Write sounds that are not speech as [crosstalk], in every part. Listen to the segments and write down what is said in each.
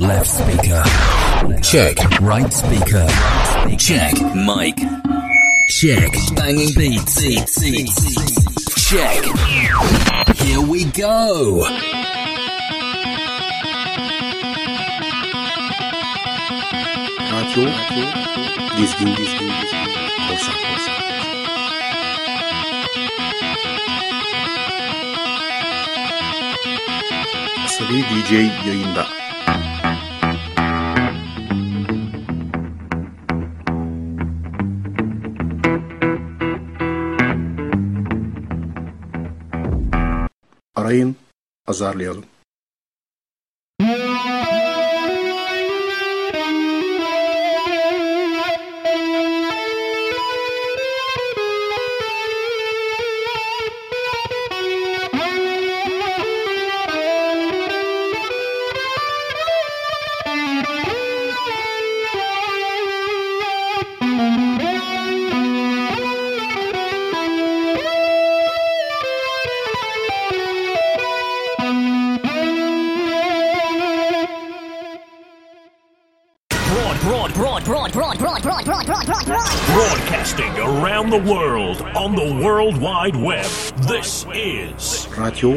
Left speaker. Check. Right speaker. Check. Mic. Check. Banging beats. Check. Here we go. DJ Yorimba. pazarlayalım. on the World Wide Web. This is Radio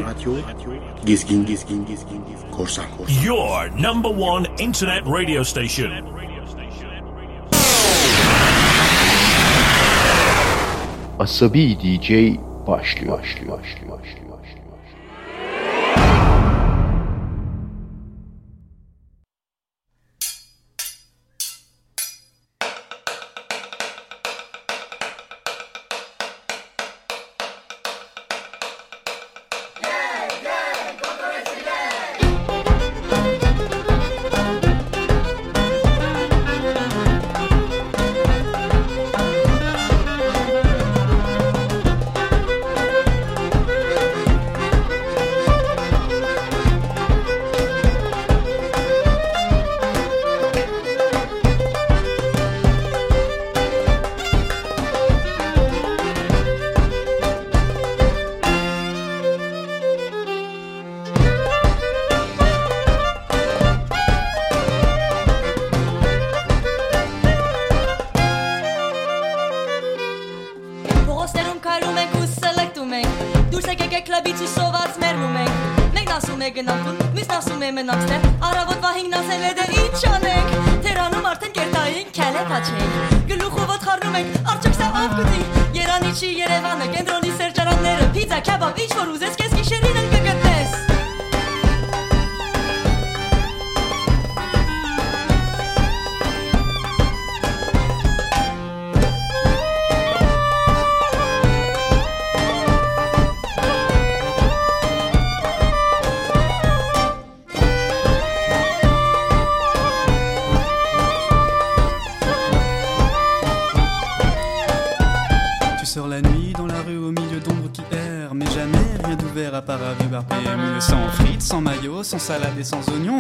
Gizgin Gizgin Gizgin Korsan. Your number one internet radio station. Asabi DJ başlıyor. başlıyor, başlıyor, başlıyor.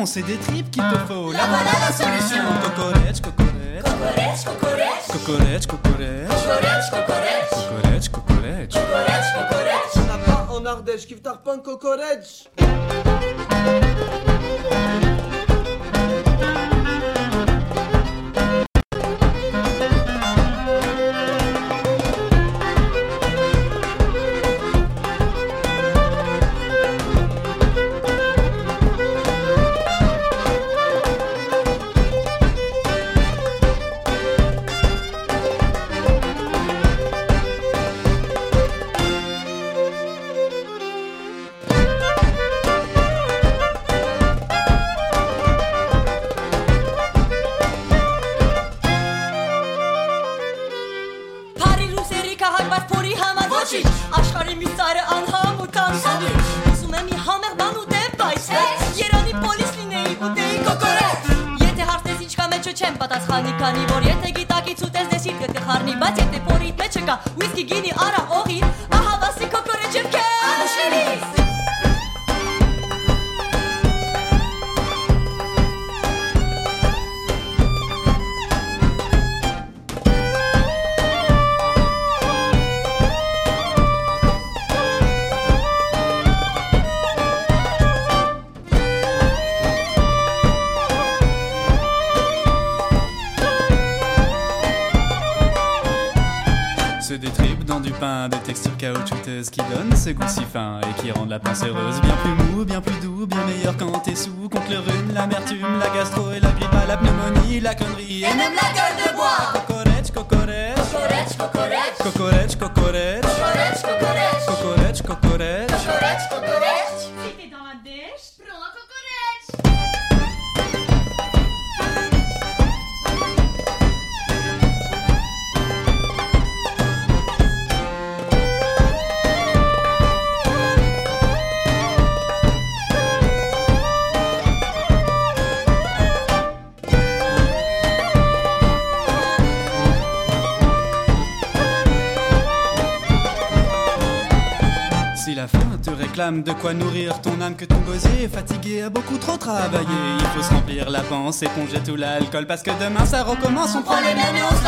c'est des tripes qu'il te faut. La voilà solution. On n'a pas en Ardèche qui veut cocorèche. Ela tá. Parce que demain ça recommence, on prend les mêmes et on se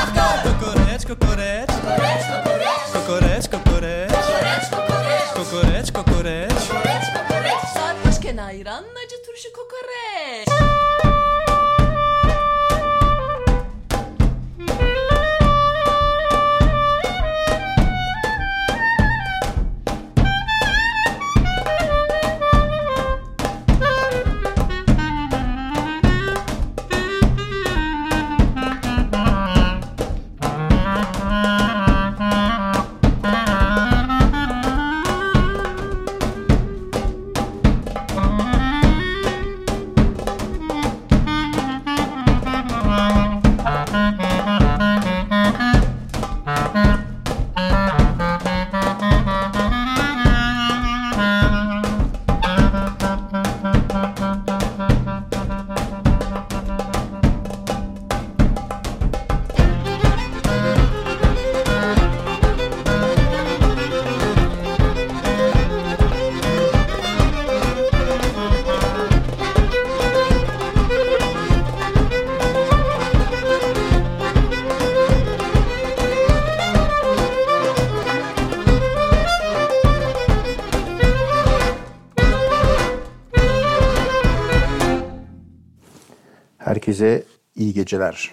Herkese iyi geceler.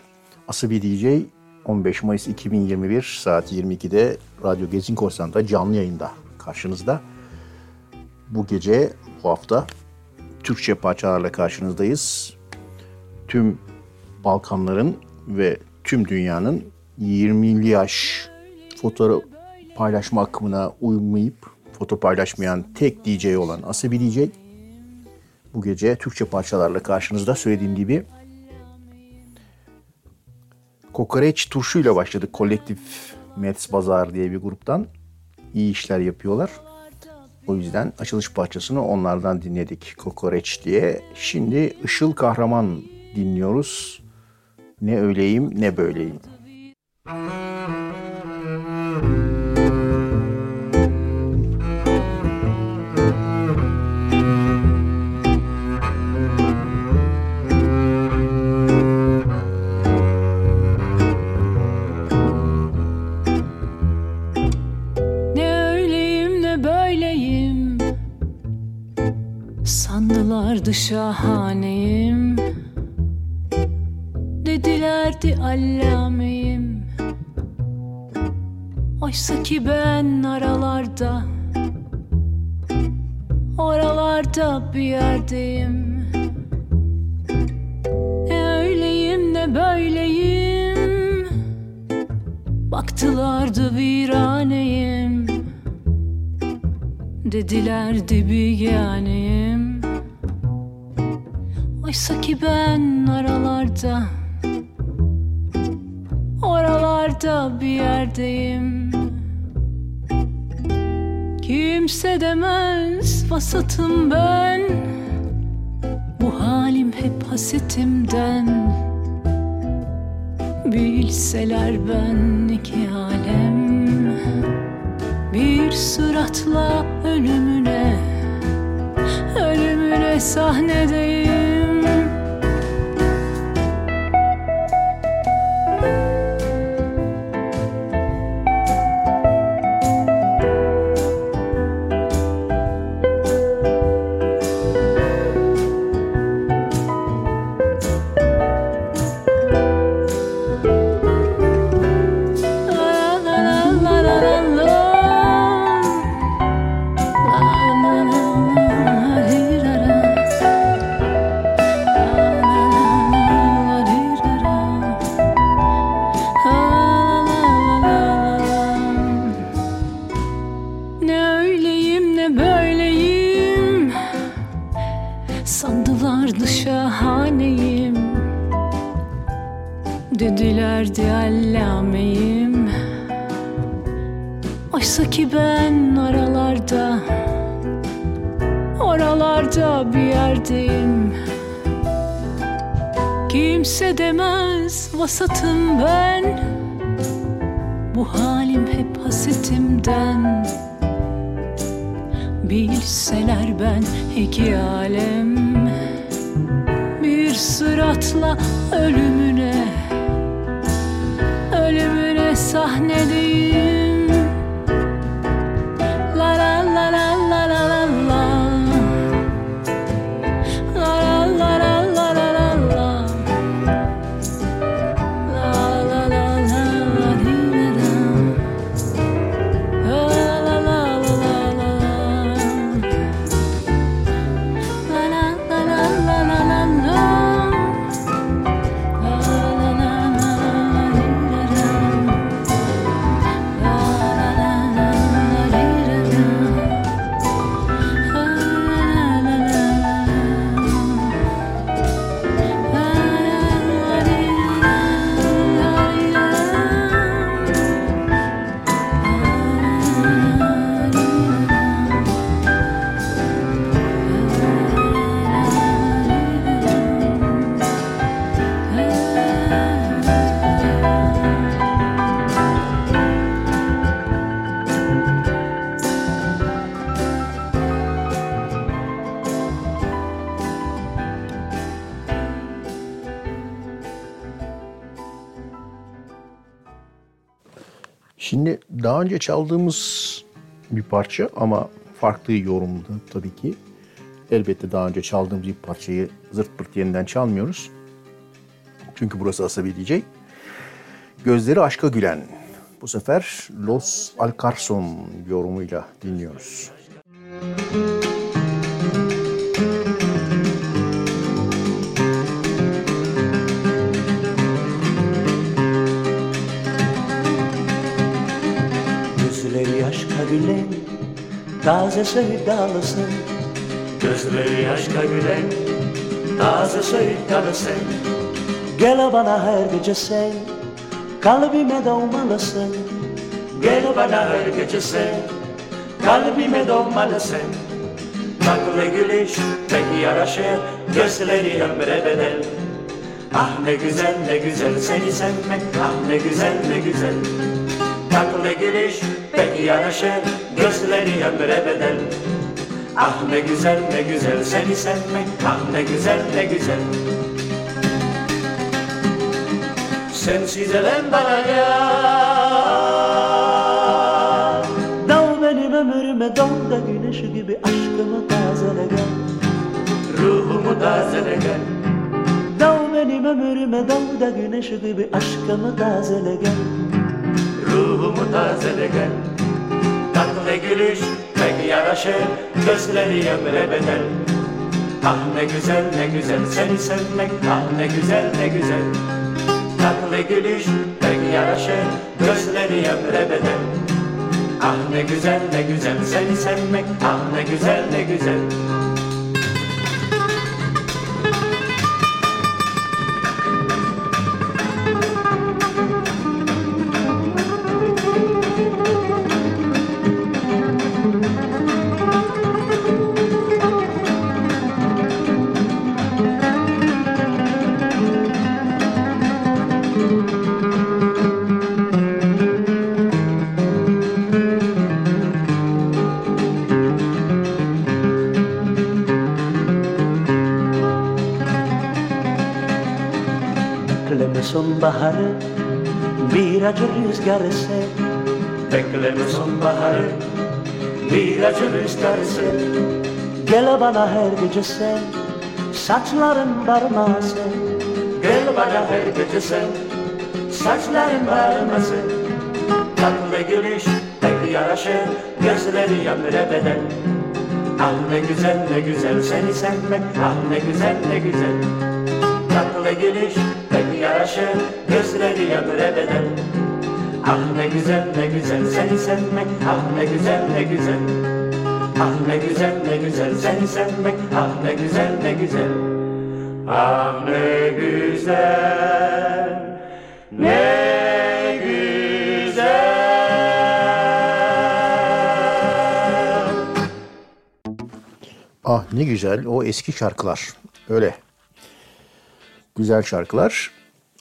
Asabi DJ 15 Mayıs 2021 saat 22'de Radyo Gezin Korsan'da canlı yayında karşınızda. Bu gece bu hafta Türkçe parçalarla karşınızdayız. Tüm Balkanların ve tüm dünyanın 20'li yaş foto paylaşma akımına uymayıp foto paylaşmayan tek DJ olan Asabi DJ bu gece Türkçe parçalarla karşınızda söylediğim gibi Kokoreç turşuyla başladık. Kolektif Mets Bazar diye bir gruptan. iyi işler yapıyorlar. O yüzden açılış parçasını onlardan dinledik. Kokoreç diye. Şimdi Işıl Kahraman dinliyoruz. Ne öyleyim ne böyleyim. Ne Sandılardı şahaneyim. Dedilerdi allameyim. Oysa ki ben aralarda Oralarda bir yerdeyim. Ne öyleyim ne böyleyim. Baktılardı viraneyim. Dedilerdi bir yaneyim Oysa ki ben aralarda Oralarda bir yerdeyim. Kimse demez vasatım ben Bu halim hep hasetimden. Bilseler ben iki alem Bir suratla ölümüne Ölümüne sahnedeyim önce çaldığımız bir parça ama farklı yorumda tabii ki. Elbette daha önce çaldığımız bir parçayı zırt pırt yeniden çalmıyoruz. Çünkü burası Asabi DJ. Gözleri aşka gülen. Bu sefer Los Alcarson yorumuyla dinliyoruz. Gözleri Taze sevdalısın. Gözleri aşka gülen Taze sevdalısın. Gel bana her gece sen Kalbime doğmalısın. Gel bana her gece sen Kalbime doğmalısın. Tatlı gülüş pek yaraşır Gözleri ömre bedel. Ah ne güzel ne güzel seni sevmek Ah ne güzel ne güzel Tatlı gülüş pek yaraşır Gözleri ömre bedel Ah ne güzel ne güzel seni sevmek Ah ne güzel ne güzel. Sensiz elem bana ya Dal benim ömrüme dal da güneş gibi aşkımı tazele gel Ruhumu tazele gel Dal benim ömrüme dal da güneş gibi aşkımı tazele gel Ruhumu tazele gel. Tatlı gülüş pek yaraşır Gözleri ömre bedel. Ah ne güzel ne güzel seni sevmek Ah ne güzel ne güzel. Tatlı gülüş pek yaraşır Gözleri ömre bedel. Ah ne güzel ne güzel seni sevmek Ah ne güzel ne güzel rüzgar eser Gel bana her gece sen saçların barmasın Gel bana her gece sen saçların barmasın Tatlı gülüş pek yaraşır gözleri ömre bedel Ah ne güzel ne güzel seni sevmek Ah ne güzel ne güzel. Tatlı gülüş pek yaraşır Gözleri ömre bedel Ah ne güzel ne güzel seni sevmek Ah ne güzel ne güzel Ah ne güzel ne güzel seni sevmek Ah ne güzel ne güzel Ah ne güzel, ne güzel. Ah ne güzel o eski şarkılar. Öyle. Güzel şarkılar.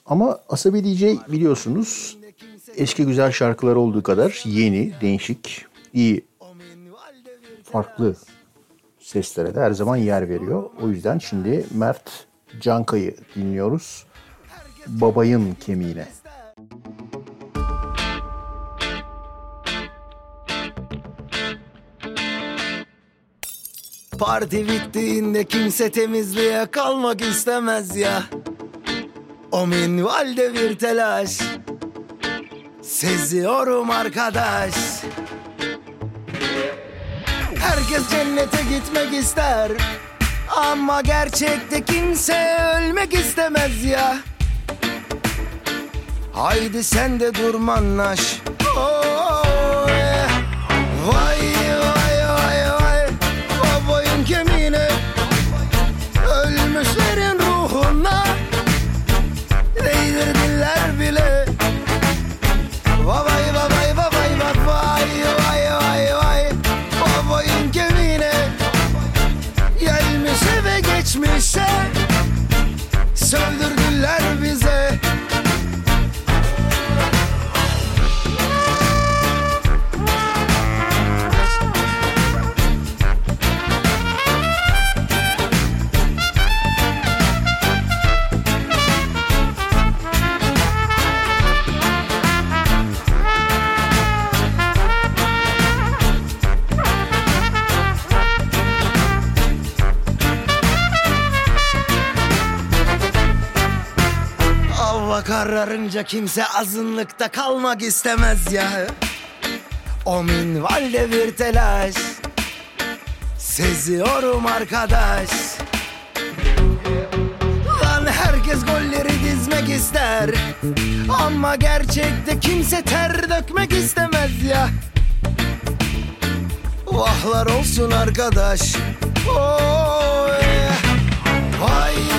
Ama Asabi DJ biliyorsunuz eski güzel şarkılar olduğu kadar yeni, değişik, iyi, farklı seslere de her zaman yer veriyor. O yüzden şimdi Mert Cankay'ı dinliyoruz. Babayın kemiğine. Parti bittiğinde kimse temizliğe kalmak istemez ya O minvalde bir telaş Seziyorum arkadaş Herkes cennete gitmek ister. Ama gerçekte kimse ölmek istemez ya. Haydi sen de durmanlaş. Oh, yeah. Vay geçmişe Sövdürdüler bize kararınca kimse azınlıkta kalmak istemez ya. O minvalde bir telaş. Seziyorum arkadaş. Lan herkes golleri dizmek ister. Ama gerçekte kimse ter dökmek istemez ya. Vahlar olsun arkadaş. Vay vay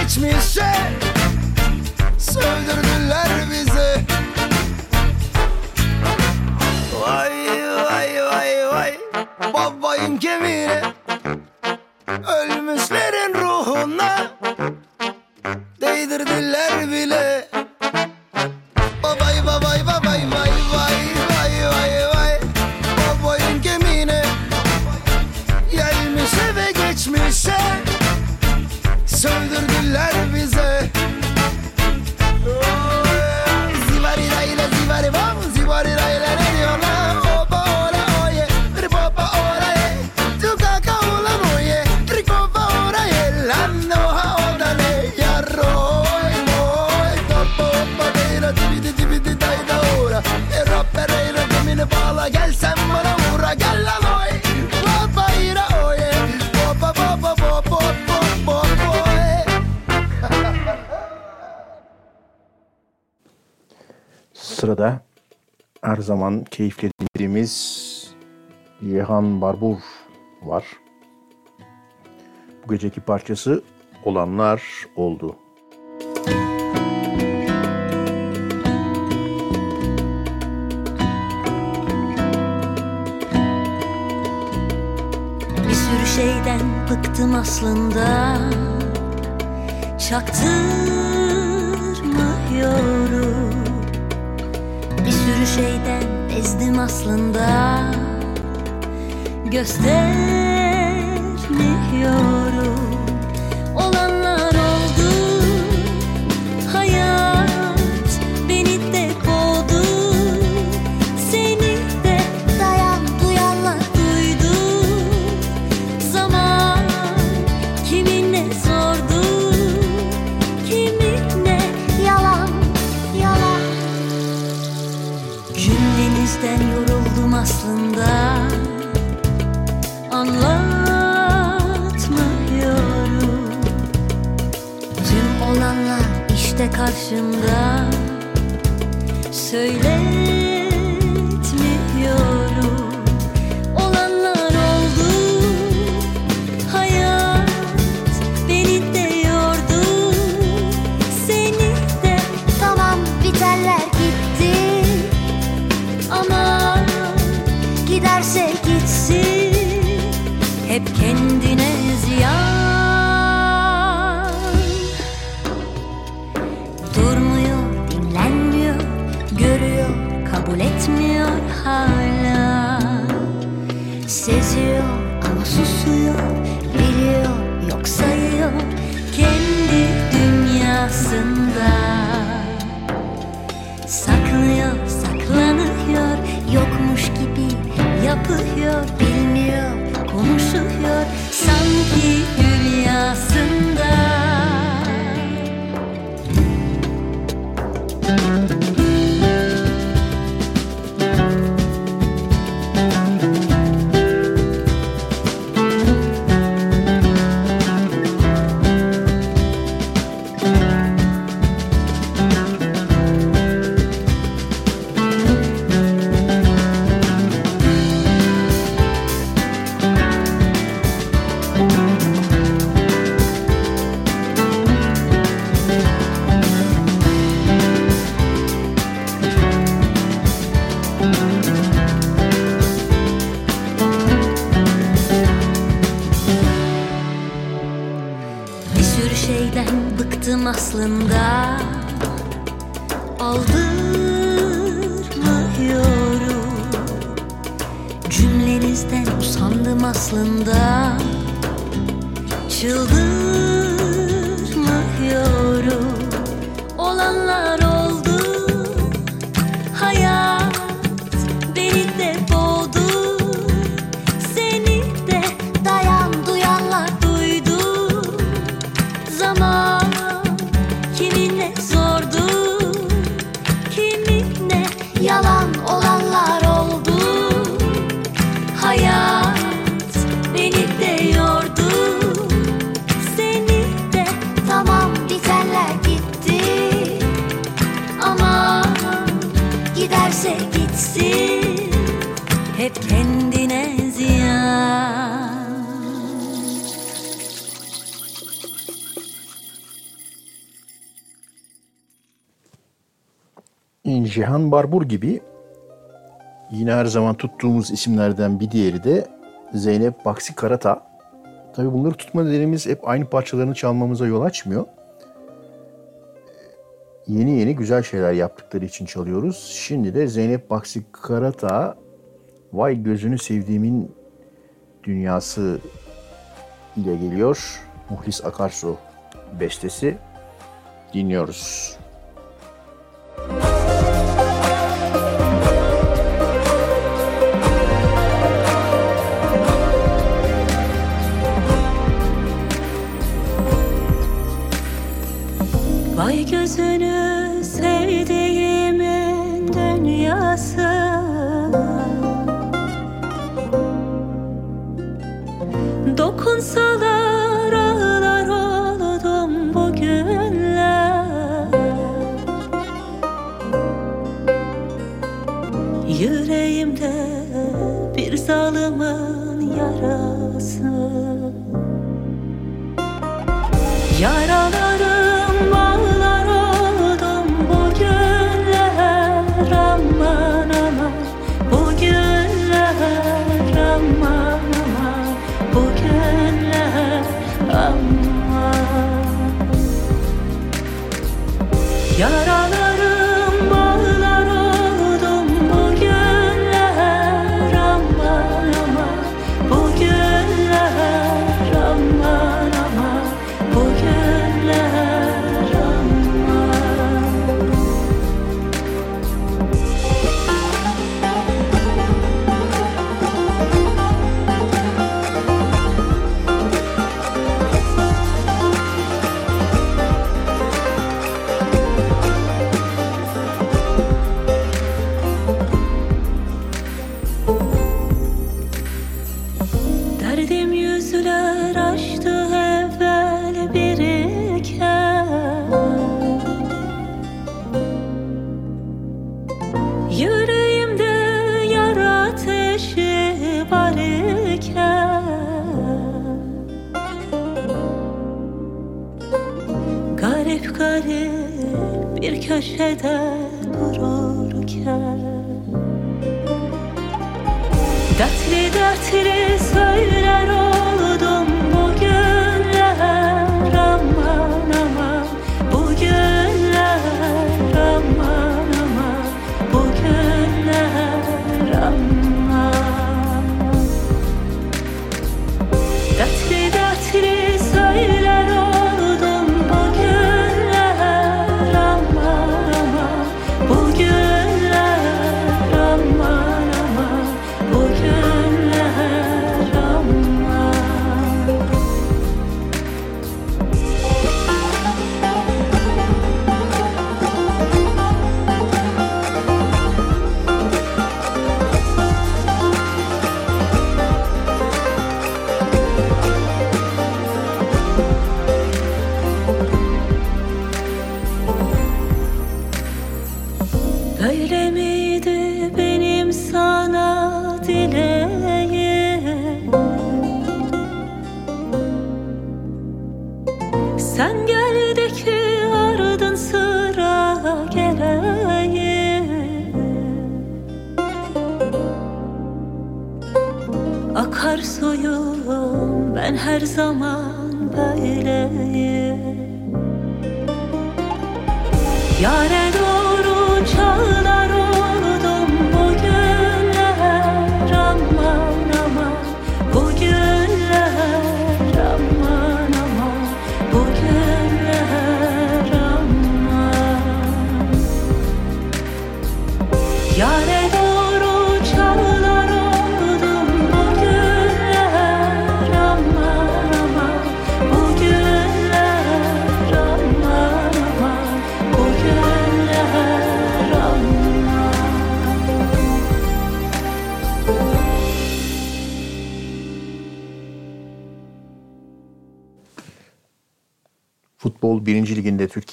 geçmişe Sövdürdüler bize Vay vay vay vay. Babayın kemiğine Ölmüşlerin ruhuna Değdirdiler bile Söndürdüler Sırada her zaman keyifle dinlediğimiz Yehan Barbur var. Bu geceki parçası olanlar oldu. Bir sürü şeyden bıktım aslında Çaktırmıyorum Bir sürü şeyden bezdim aslında. Göstermiyorum de karşımda ama susuyor biliyor yok sayıyor kendi dünyasında. Saklıyor, saklanıyor Yokmuş gibi yapıyor Bilmiyor, konuşuyor. Sanki Olanlar oldu Cihan Barbur gibi yine her zaman tuttuğumuz isimlerden bir diğeri de Zeynep Baksi Karata. Tabii bunları tutma nedenimiz hep aynı parçalarını çalmamıza yol açmıyor. Yeni yeni güzel şeyler yaptıkları için çalıyoruz. Şimdi de Zeynep Baksi Karata Vay Gözünü Sevdiğimin Dünyası ile geliyor. Muhlis Akarsu bestesi dinliyoruz. Vay gözünü sevdiğimin dünyası. Dokunsalar 爱的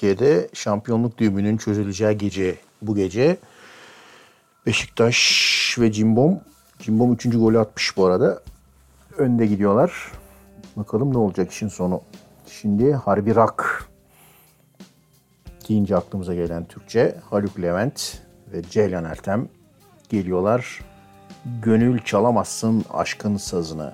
Türkiye'de şampiyonluk düğümünün çözüleceği gece bu gece Beşiktaş ve Cimbom Cimbom 3. golü atmış bu arada. Önde gidiyorlar. Bakalım ne olacak işin sonu. Şimdi Harbi Rak deyince aklımıza gelen Türkçe Haluk Levent ve Ceylan Ertem geliyorlar. Gönül çalamazsın aşkın sazını.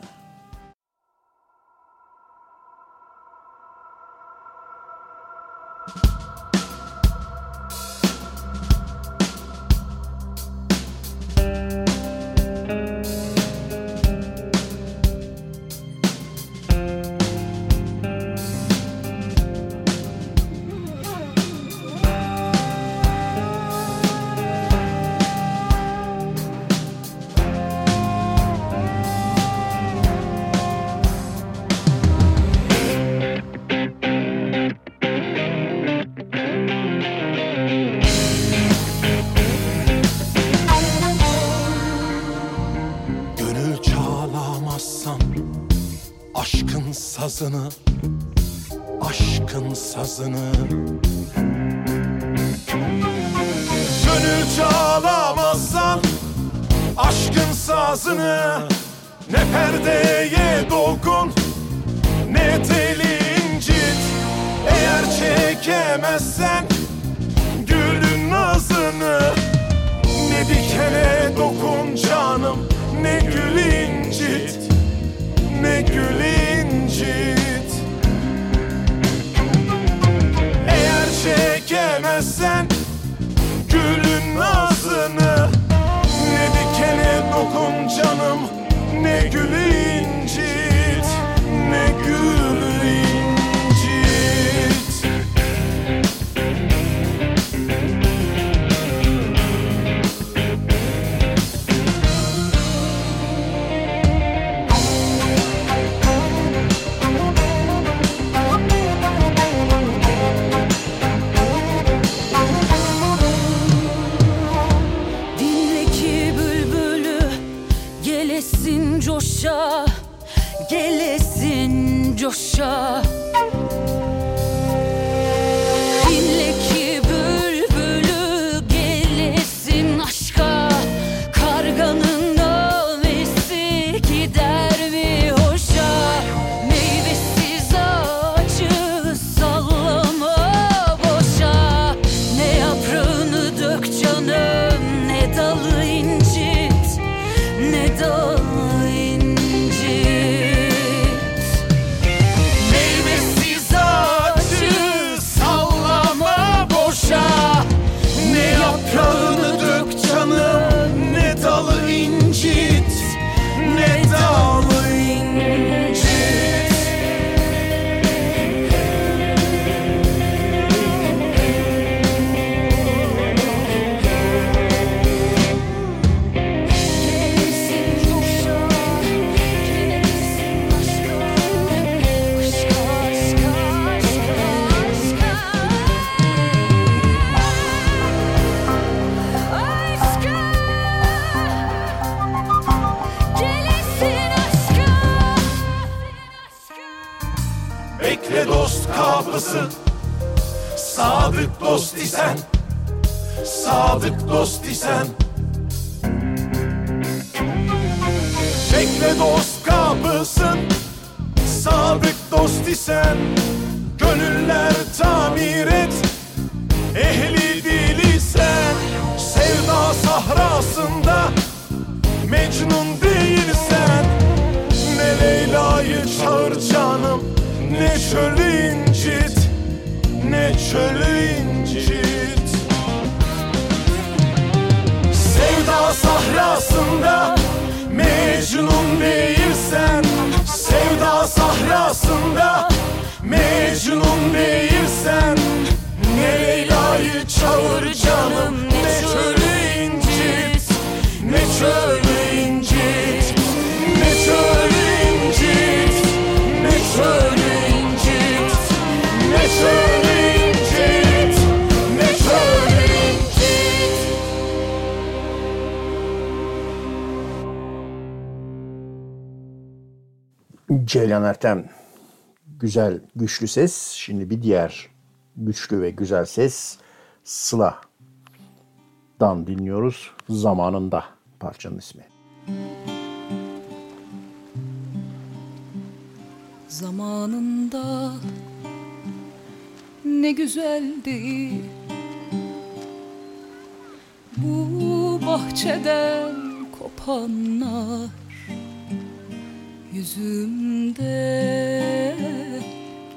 kapısını Ne perdeye güzel güçlü ses. Şimdi bir diğer güçlü ve güzel ses Sıla'dan dinliyoruz. Zamanında parçanın ismi. Zamanında ne güzeldi bu bahçeden kopanlar yüzümde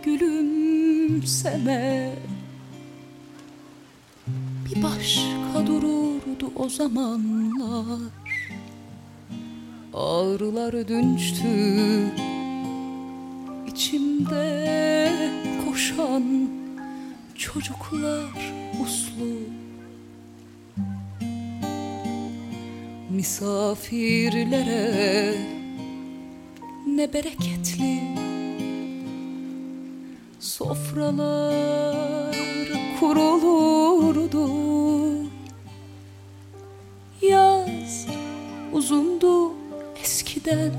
gülümseme. Bir başka dururdu o zamanlar. Ağrılar dönüştü içimde koşan çocuklar uslu. Misafirlere ne bereketli. Sofralar kurulurdu. Yaz uzundu eskiden.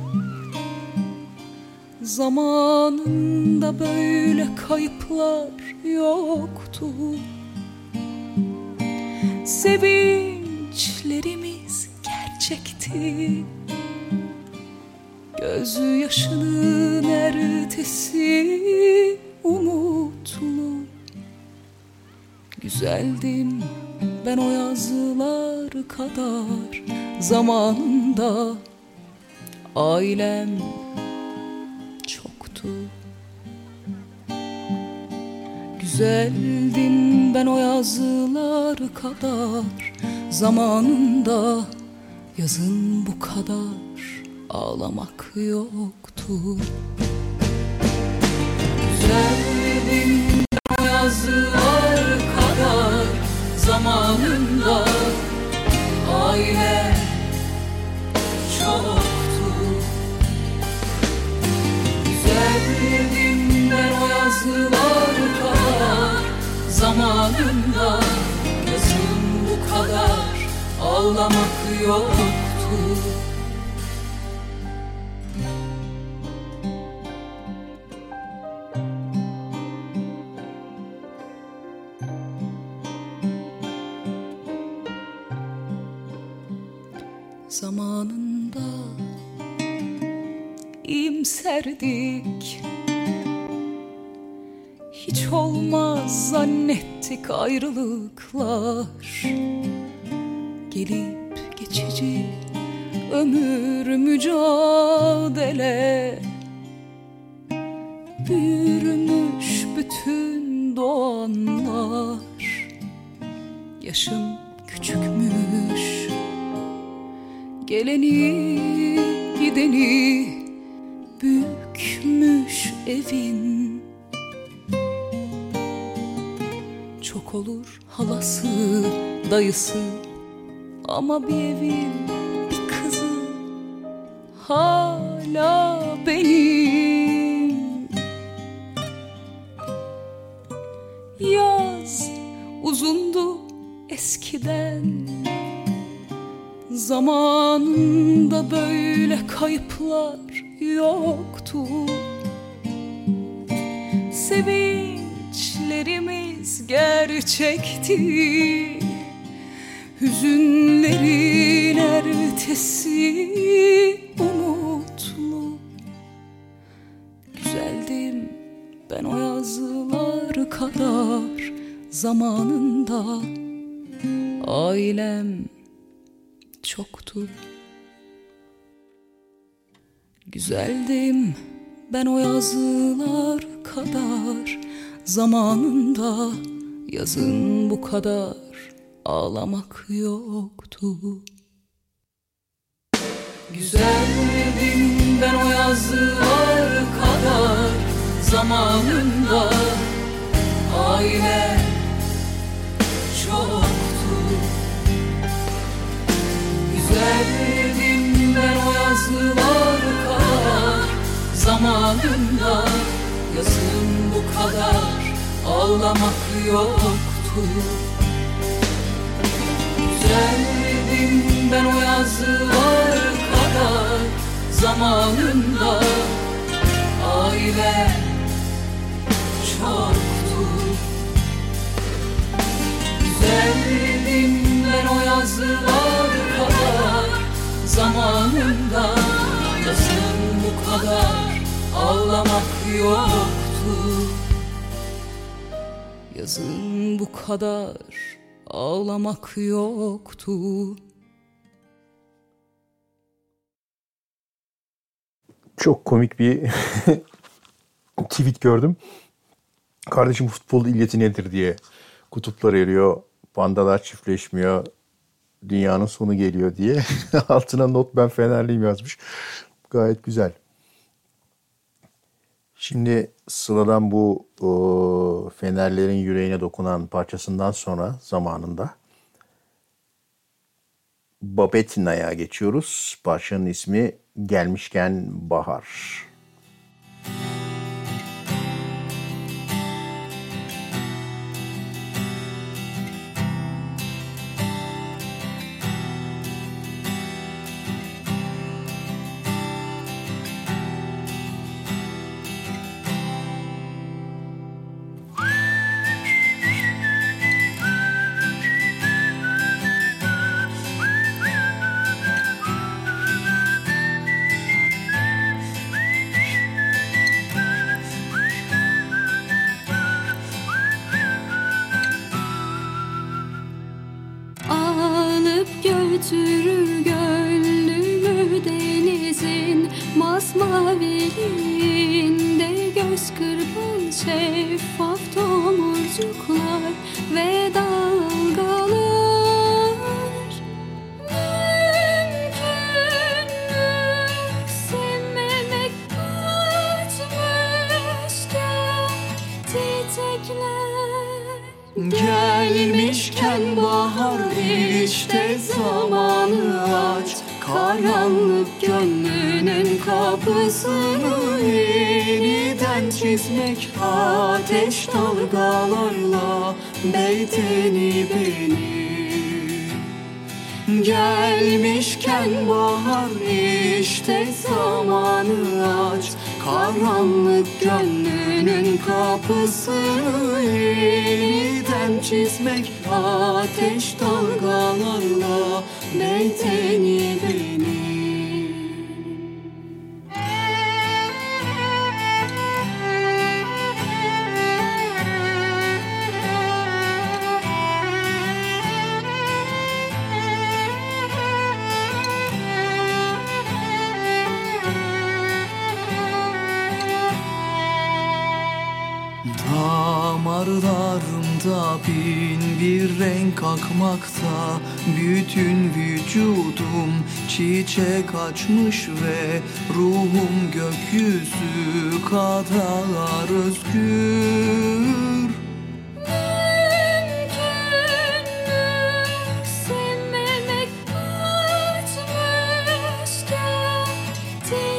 Zamanında böyle kayıplar yoktu. Sevinçlerimiz gerçekti Gözü yaşının ertesi umutlu Güzeldim ben o yazılar kadar Zamanında. Ailem çoktu. Güzeldim ben o yazılar kadar Zamanında. Yazın bu kadar ağlamak yoktu Güzeldim o yazılar kadar zamanında. Aile çoktu Güzeldim ben o yazılar kadar zamanında. Yazın bu kadar ağlamak yoktu zamanında imserdik. Hiç olmaz zannettik ayrılıklar. Gelip geçici ömür mücadele. Büyürmüş bütün doğanlar. Yaşım küçükmüş Geleni gideni büyükmüş evin. Çok olur halası dayısı ama bir evin bir kızı hala benim. Yaz uzundu eskiden Zamanında böyle kayıplar yoktu. Hayallerimiz gerçekti. Hüzünlerin ertesi umutlu. Güzeldim ben o yazılar kadar Zamanında. Ailem çoktu. Güzeldim ben o yazılar kadar Zamanında yazın bu kadar ağlamak yoktu. Güzeldim ben o yazılar kadar Zamanında aile O yazılar kadar Zamanında yazın bu kadar ağlamak yoktu. Güzeldim ben o yazılar kadar Zamanında aile çoktu. Güzeldim o yazılar kadar Zamanında yazın bu kadar ağlamak yoktu Yazın bu kadar ağlamak yoktu Çok komik bir [laughs] tweet gördüm. Kardeşim futbol illeti nedir diye kutuplar eriyor, pandalar çiftleşmiyor, dünyanın sonu geliyor diye. [laughs] Altına not ben Fenerliyim yazmış. Gayet güzel. Şimdi Sıla'dan bu o, Fenerlerin yüreğine dokunan parçasından sonra zamanında Babetina'ya geçiyoruz. Parçanın ismi Gelmişken Bahar. Alıp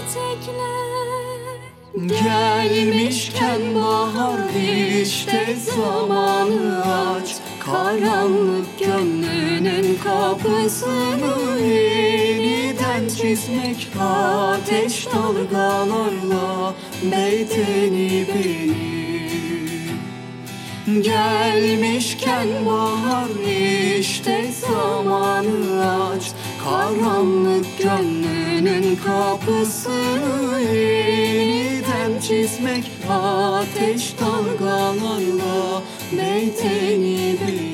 etekler. Gelmişken bahar işte zamanı aç. Karanlık gönlünün kapısını yeniden çizmek Ateş dalgalarla beyteni beni. Gelmişken bahar işte zamanı aç. Karanlık gönlünün kapısını yeniden çizmek Ateş dalgalarla meyteni bir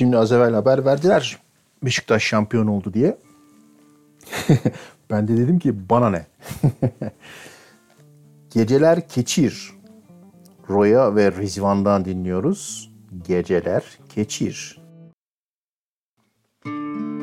Şimdi az evvel haber verdiler Beşiktaş şampiyon oldu diye. ben de dedim ki bana ne? [laughs] Geceler Keçir. Roya ve Rizvan'dan dinliyoruz. Geceler Keçir. Müzik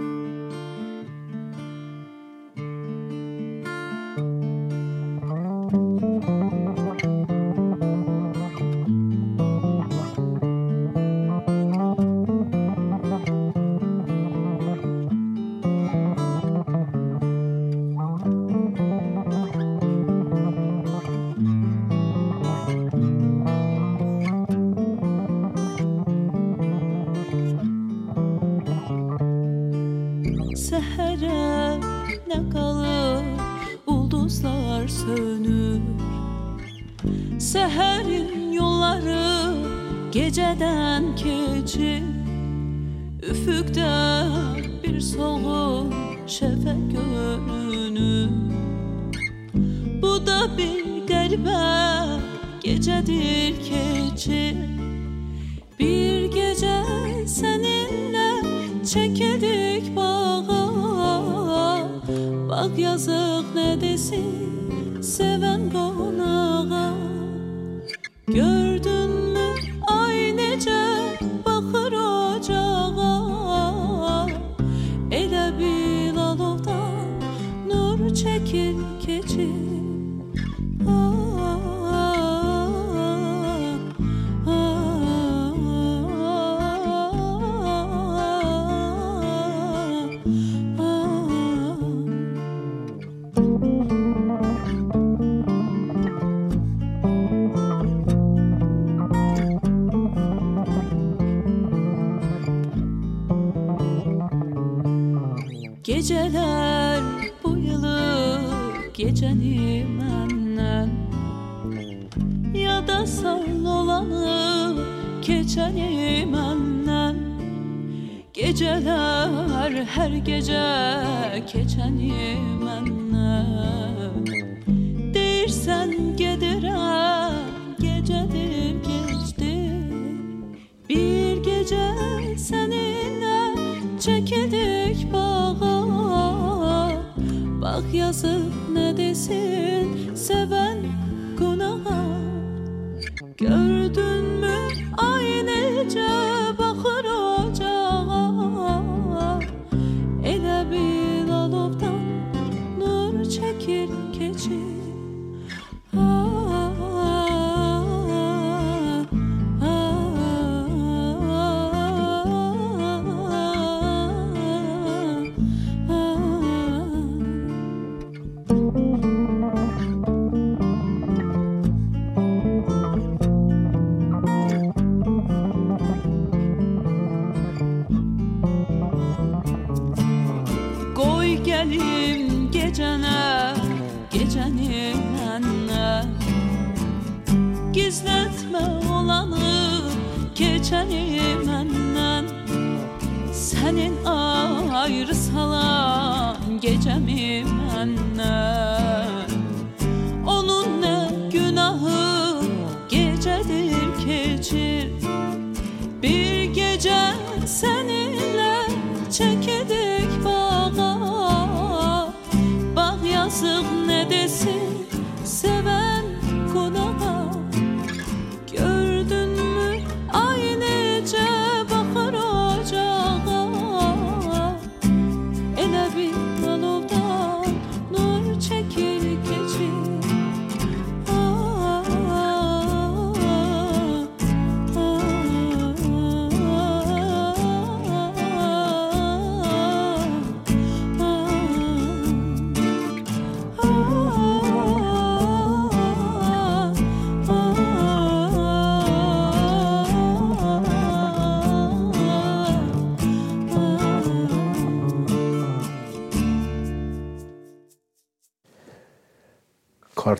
yazıp ne desin?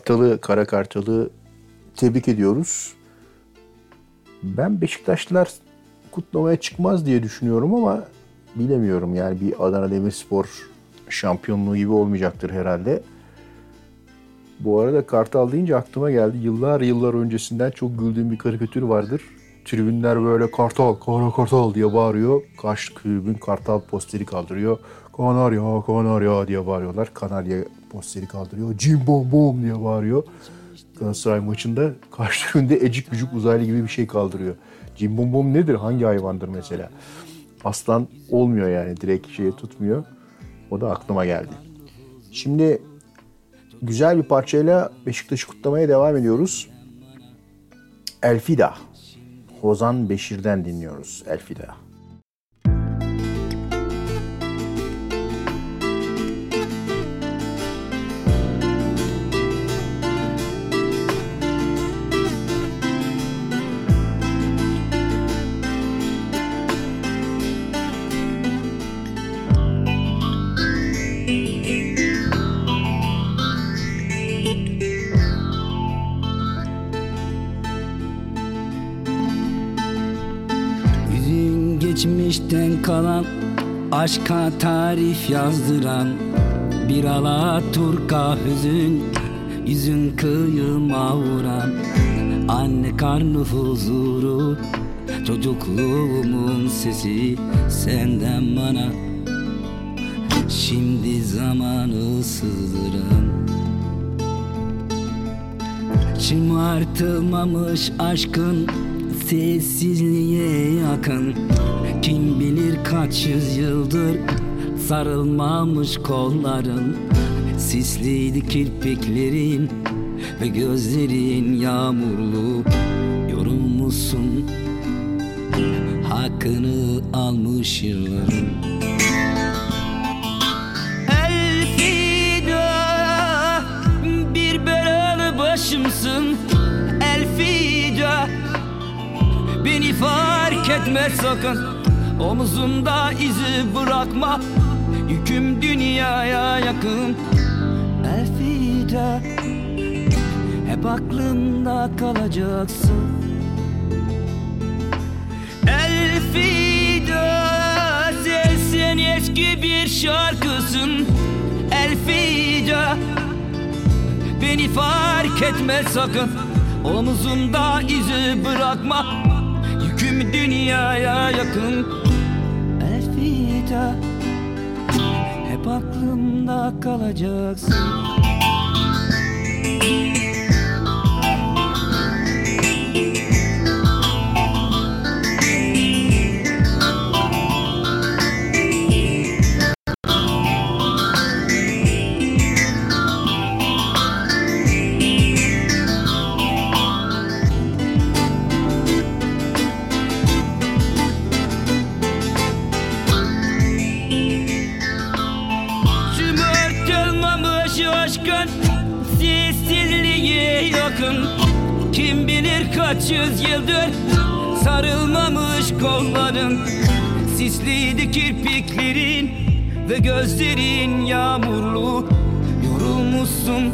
Kartal'ı, Kara Kartal'ı tebrik ediyoruz. Ben Beşiktaşlılar kutlamaya çıkmaz diye düşünüyorum ama bilemiyorum. Yani bir Adana Demirspor şampiyonluğu gibi olmayacaktır herhalde. Bu arada Kartal deyince aklıma geldi. Yıllar yıllar öncesinden çok güldüğüm bir karikatür vardır. Tribünler böyle Kartal, Kara Kartal diye bağırıyor. Karşı tribün Kartal posteri kaldırıyor. Kanarya, Kanarya diye bağırıyorlar. Kanarya posteri kaldırıyor. Cim bom bom diye bağırıyor. Galatasaray maçında karşı tribünde ecik bücük uzaylı gibi bir şey kaldırıyor. Cim bom bom nedir? Hangi hayvandır mesela? Aslan olmuyor yani. Direkt şeye tutmuyor. O da aklıma geldi. Şimdi güzel bir parçayla Beşiktaş'ı kutlamaya devam ediyoruz. Elfida. Hozan Beşir'den dinliyoruz Elfida. Aşka tarif yazdıran Bir alaturka hüzün Yüzün kıyıma vuran Anne karnı huzuru Çocukluğumun sesi Senden bana. Şimdi zamanı sızdıran Şımartılmamış aşkın sessizliğe yakın Kim bilir kaç yüzyıldır sarılmamış kolların. Sisliydi kirpiklerin ve gözlerin yağmurlu. Yorulmuşsun hakkını almış yılların. Elfida bir belalı başımsın. Elfida Beni fark etme sakın Omuzunda izi bırakma Yüküm dünyaya yakın. Elfida Hep aklımda kalacaksın. Elfida Sen, eski bir şarkısın. Elfida Beni fark etme sakın. Omuzunda izi bırakma Yüküm dünyaya yakın Elfida Hep aklımda kalacaksın Sisliydi kirpiklerin Ve gözlerin yağmurlu. Yorulmuşsun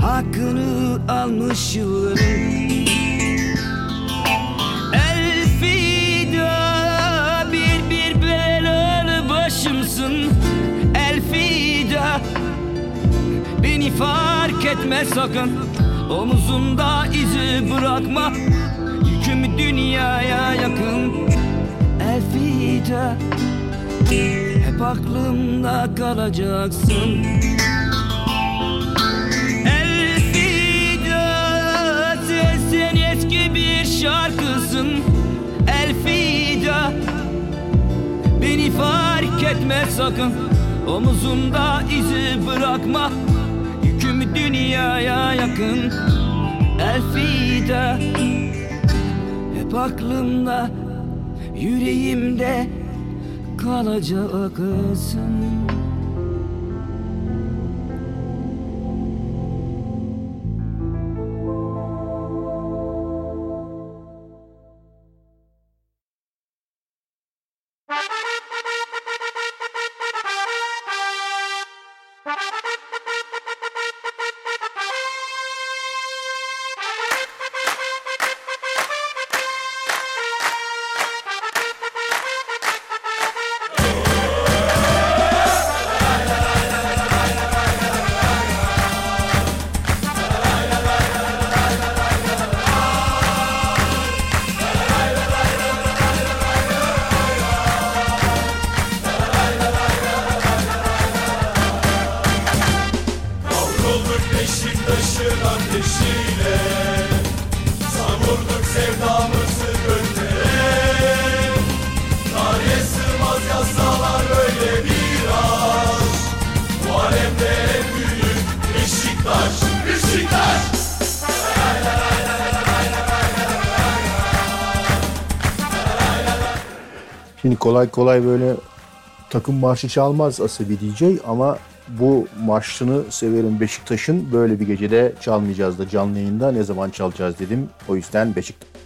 Hakkını almış yılların Elfida bir bir belalı başımsın. Elfida Beni fark etme sakın. Omuzunda izi bırakma Yüküm dünyaya yakın Elfida Hep aklımda kalacaksın. Elfida Sen, eski bir şarkısın. Elfida Beni fark etme sakın. Omuzunda izi bırakma Yüküm dünyaya yakın. Elfida Hep aklımda Yüreğimde kalacaksın Şimdi kolay kolay böyle takım marşı çalmaz Asabi DJ ama bu marşını severim Beşiktaş'ın. Böyle bir gecede çalmayacağız da canlı yayında ne zaman çalacağız dedim. O yüzden Beşiktaş.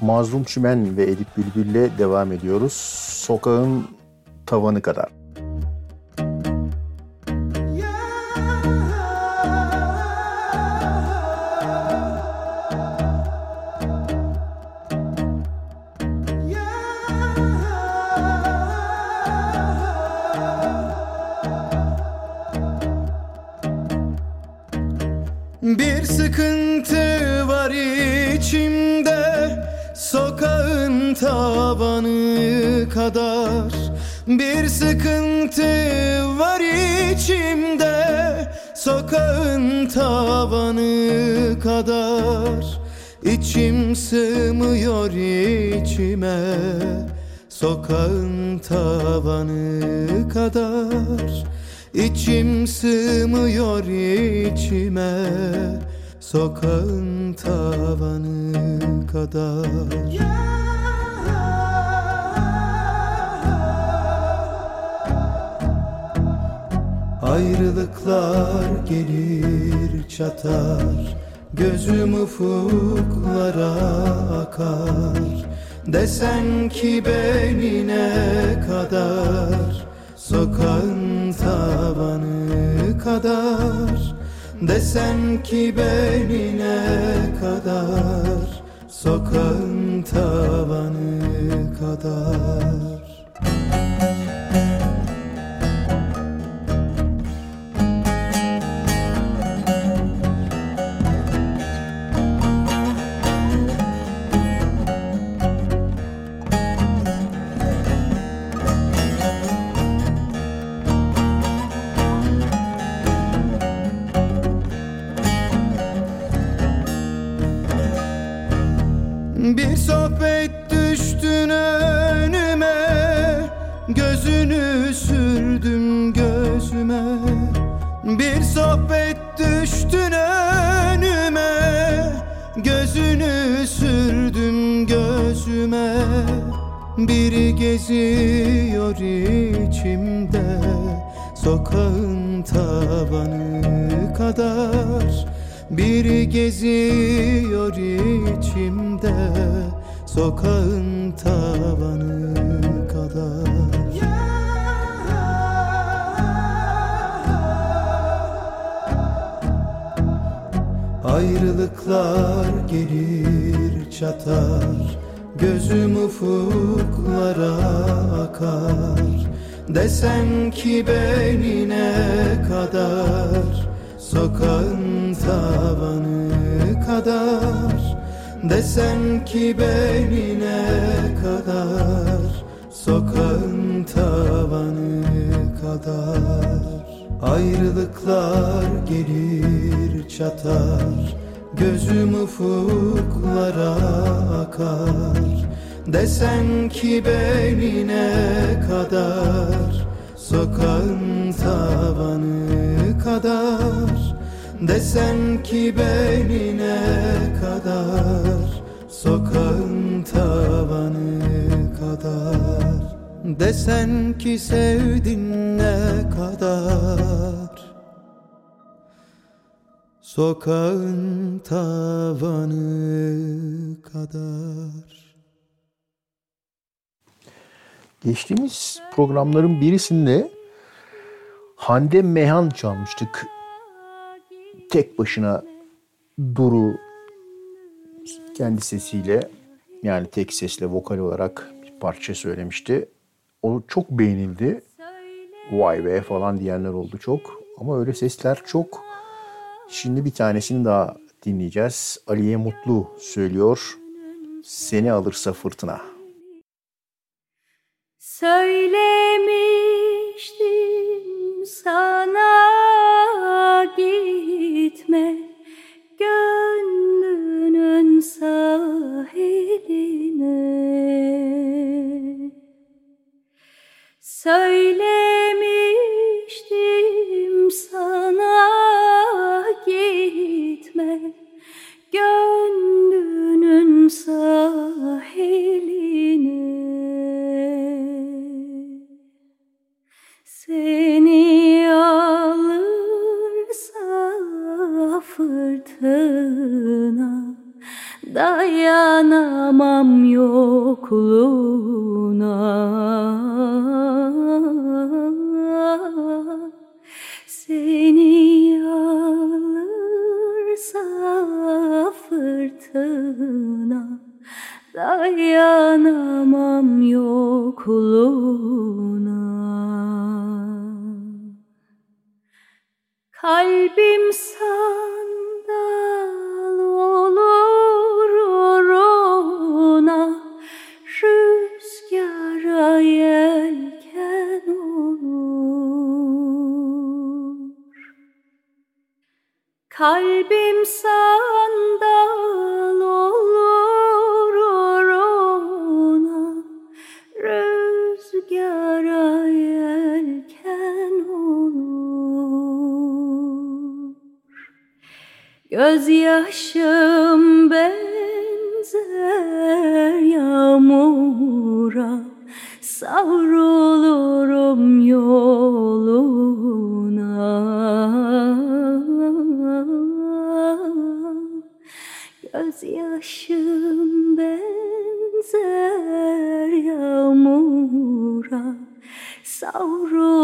Mazlum Çimen ve Edip Bülbül'le devam ediyoruz. Sokağın tavanı kadar. Sığmıyor içime Sokağın tavanı kadar. İçim sığmıyor içime Sokağın tavanı kadar. Ayrılıklar gelir çatar Gözüm ufuklara akar. Desen ki beni ne kadar? Sokağın tavanı kadar. Desen ki beni ne kadar? Sokağın tavanı kadar Bir sohbet düştün önüme Gözünü sürdüm gözüme. Biri geziyor içimde Sokağın tavanı kadar. Biri geziyor içimde Sokağın tavanı kadar Ayrılıklar gelir çatar Gözüm ufuklara akar. Desen ki beni ne kadar Sokağın tavanı kadar. Desen ki beni ne kadar Sokağın tavanı kadar Ayrılıklar gelir çatar Gözüm ufuklara akar. Desen ki beni ne kadar Sokağın tavanı kadar. Desen ki beni ne kadar Sokağın tavanı kadar Desen ki sevdin ne kadar Sokağın tavanı kadar Geçtiğimiz programların birisinde Hande Mehan çalmıştık. Tek başına Duru kendi sesiyle yani tek sesle vokal olarak bir parça söylemişti. O çok beğenildi. Vay be falan diyenler oldu çok. Ama öyle sesler çok Şimdi bir tanesini daha dinleyeceğiz. Aliye Mutlu söylüyor. Seni alırsa fırtına. Söylemiştim sana gitme gönlünün sahiline Söylemiştim sana gitme. Gönlünün sahiline. Seni alırsa fırtına Dayanamam yokluğuna. Seni alırsa fırtına. Dayanamam yokluğuna. Kalbim sandal olur uğruna Rüzgara yelken olur. Kalbim sandal olur uğruna Rüzgara yelken olur. Gözyaşım benzer yağmura Savrulurum yoluna. Gözyaşım benzer yağmura Savrulurum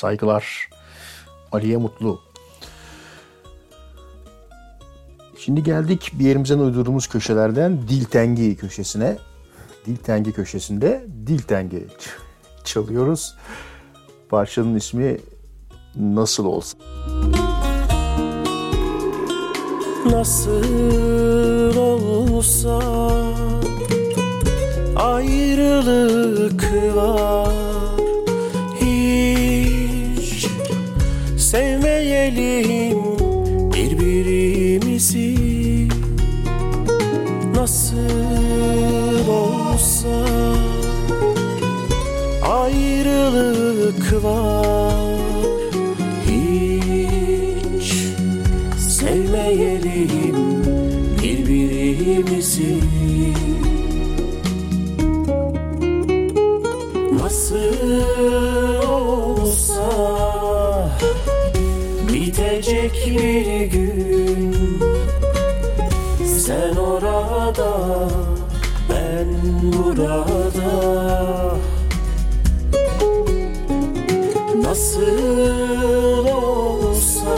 saygılar Aliye Mutlu. Şimdi geldik bir yerimizden uydurduğumuz köşelerden Dil Tengi köşesine. Dil Tengi köşesinde Dil Tengi ç- [laughs] çalıyoruz. Parçanın ismi Nasıl Olsa. Nasıl olsa ayrılık var sevmeyelim birbirimizi. Nasıl olsa ayrılık var orada Ben burada. Nasıl olsa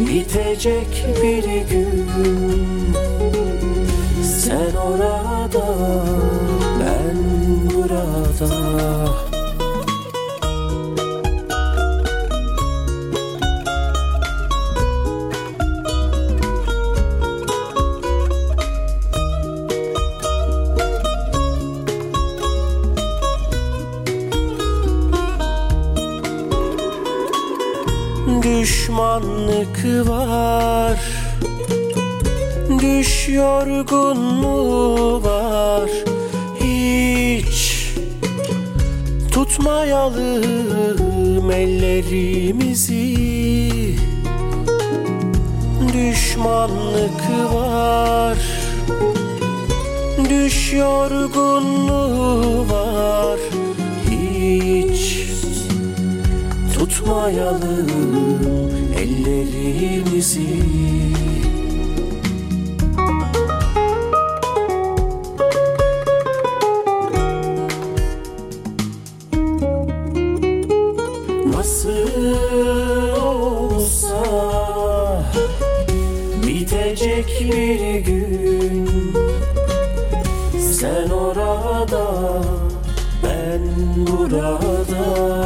Bitecek bir gün. Sen orada Düşmanlık var. Düş yorgunluğu var? Hiç. Tutmayalım ellerimizi. Düşmanlık var. Düş yorgunluğu var Tutmayalım ellerimizi. Nasıl olsa Bitecek bir gün. Sen orada Ben burada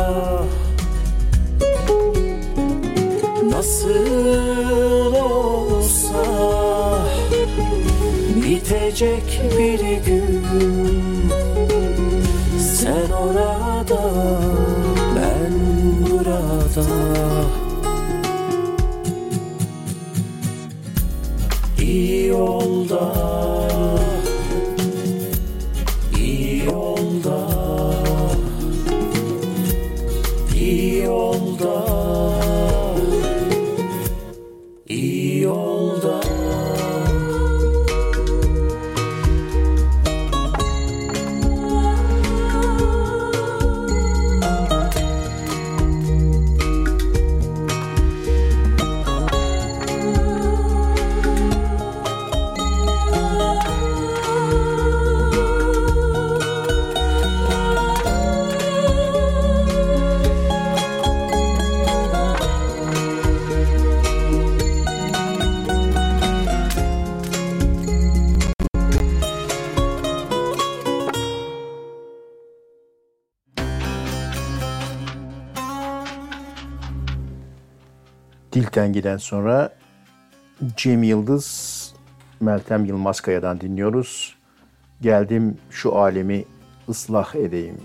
bitecek bir gün Dilten giden sonra Cem Yıldız, Meltem Yılmaz Kaya'dan dinliyoruz. Geldim şu alemi ıslah edeyim.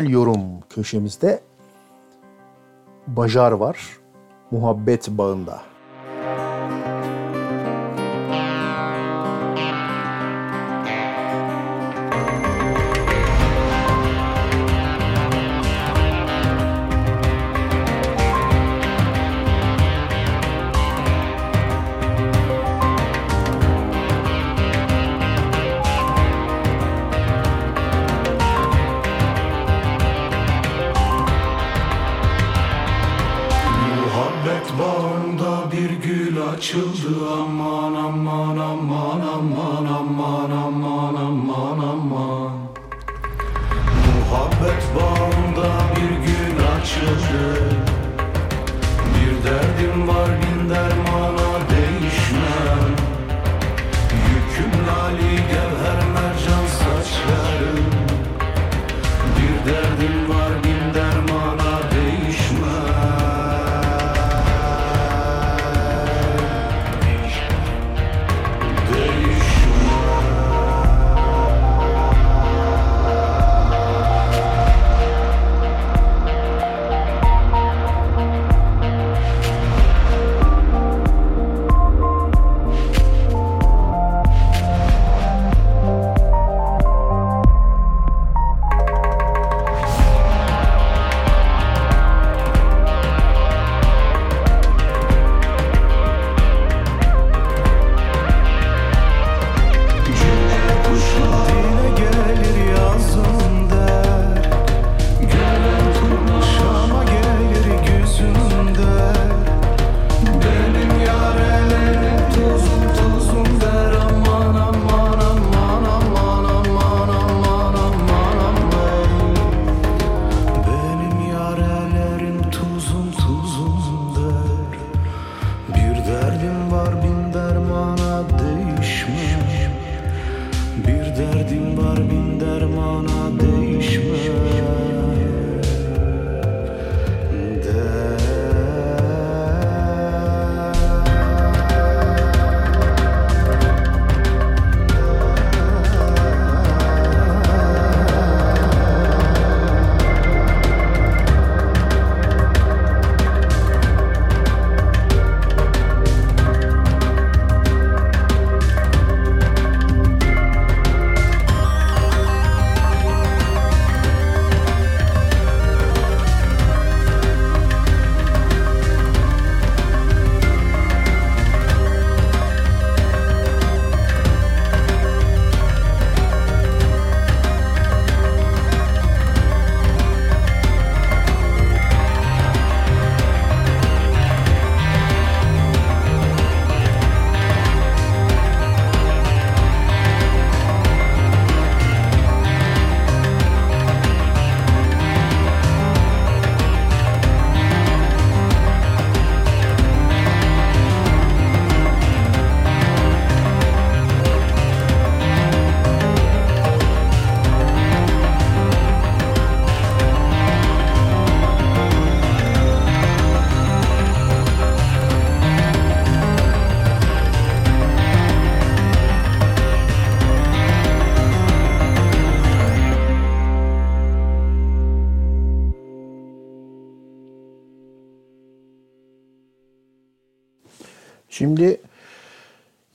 Güzel yorum köşemizde Bajar var. Muhabbet bağında.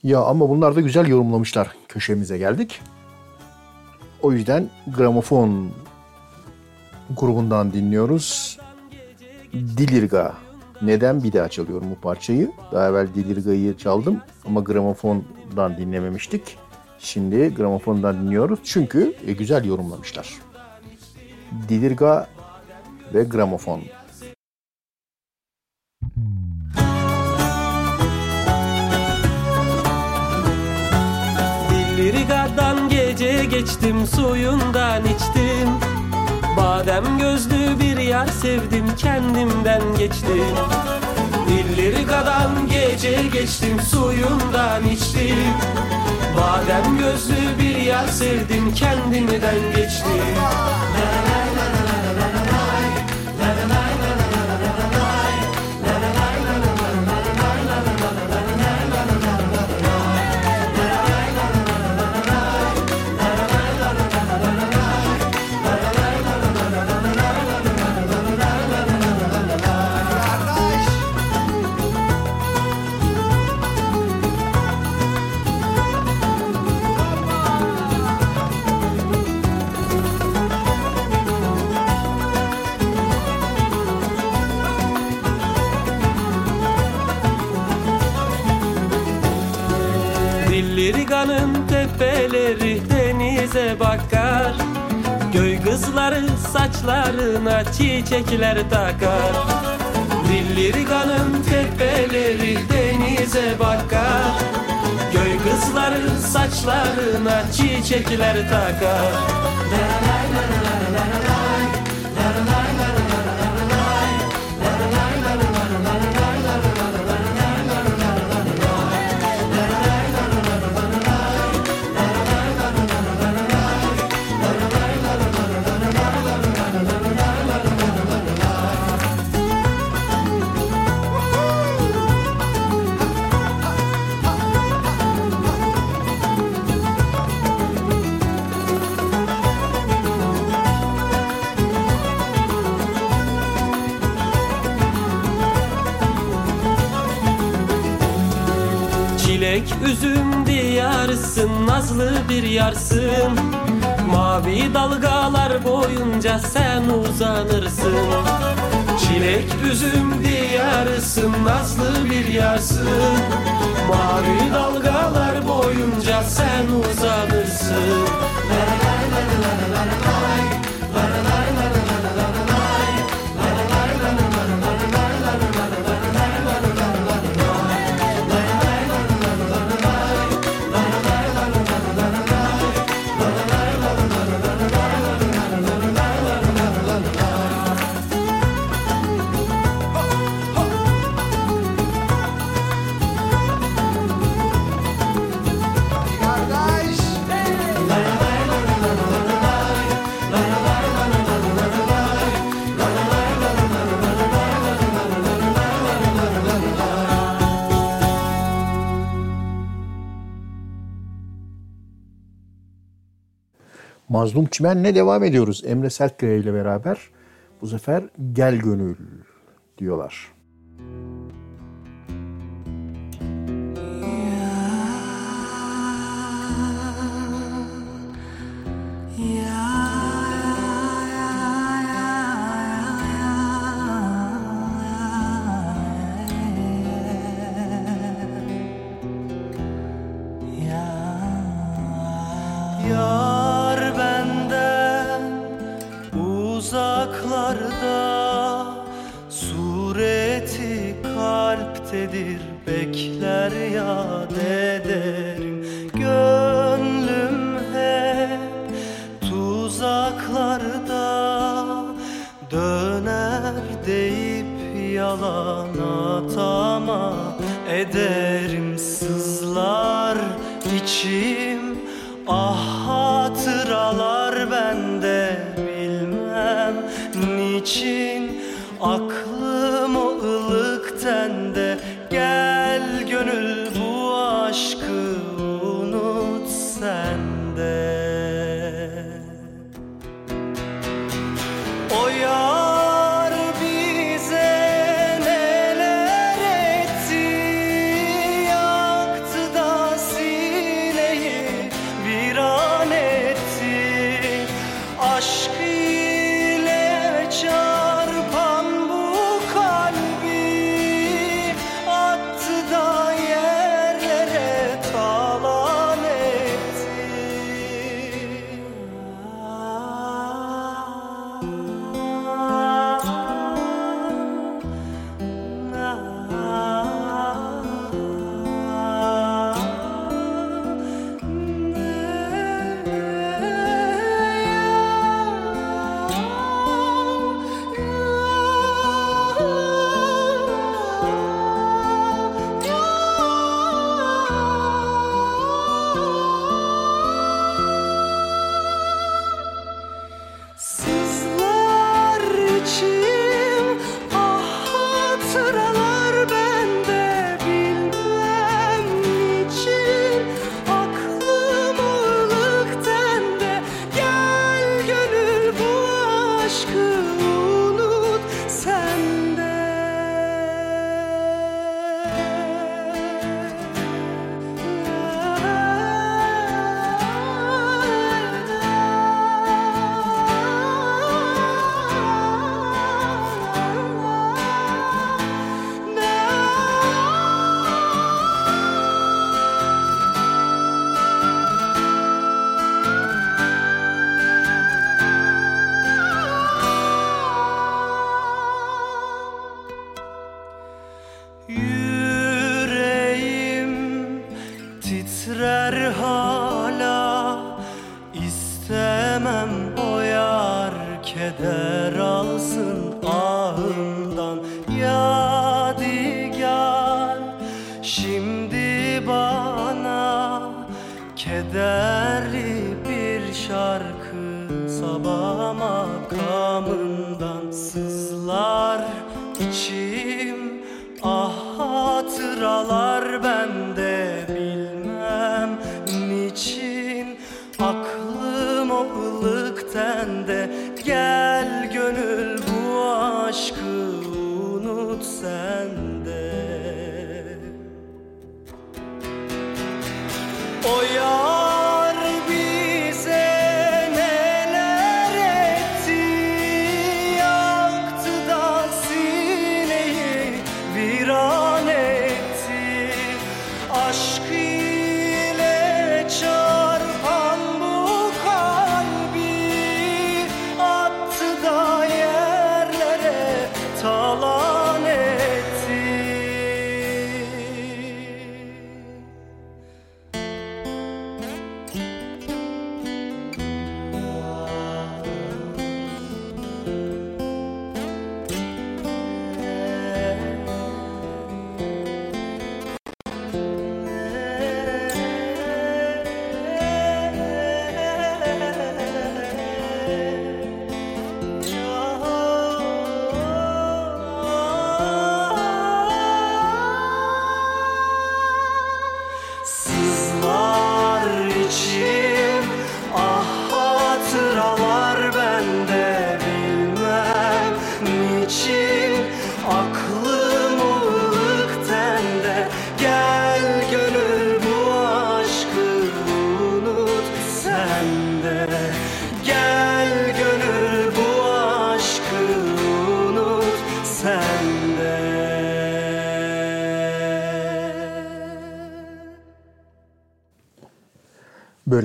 Ya ama bunlar da güzel yorumlamışlar. Köşemize geldik. O yüzden gramofon grubundan dinliyoruz. Dilirga. Neden bir daha çalıyorum bu parçayı? Daha evvel Dilirga'yı çaldım ama gramofondan dinlememiştik. Şimdi gramofondan dinliyoruz çünkü e, güzel yorumlamışlar. Dilirga ve gramofon. Dilirga'dan gece geçtim suyundan içtim. Badem gözlü bir yar sevdim kendimden geçtim. Dilirga'dan gece geçtim suyundan içtim. Badem gözlü bir yar sevdim kendimden geçtim Tepeleri denize bakar. Göy kızları saçlarına çiçekler takar. Lillirigan'ın tepeleri denize bakar. Göy kızları saçlarına çiçekler takar. Çilek üzüm diyarısın Nazlı bir yarsın. Mavi dalgalar boyunca sen uzanırsın. Çilek üzüm diyarısın Nazlı bir yarsın. Mavi dalgalar boyunca sen uzanırsın Mazlum Çimen'le devam ediyoruz. Emre Sertkaya ile beraber bu sefer Gel Gönül diyorlar. Kalptedir bekler yad ederim Gönlüm hep tuzaklarda Döner deyip yalan atama Ederim. Sızlar içim Ah hatıralar bende. Bilmem niçin Aklım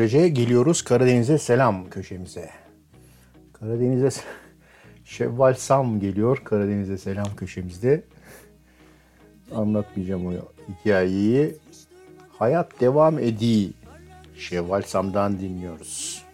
böylece geliyoruz Karadeniz'e selam köşemize. Karadeniz'e [laughs] Şevval Sam geliyor Karadeniz'e selam köşemizde. Anlatmayacağım o hikayeyi. Hayat devam ediyor. Şevval Sam'dan dinliyoruz.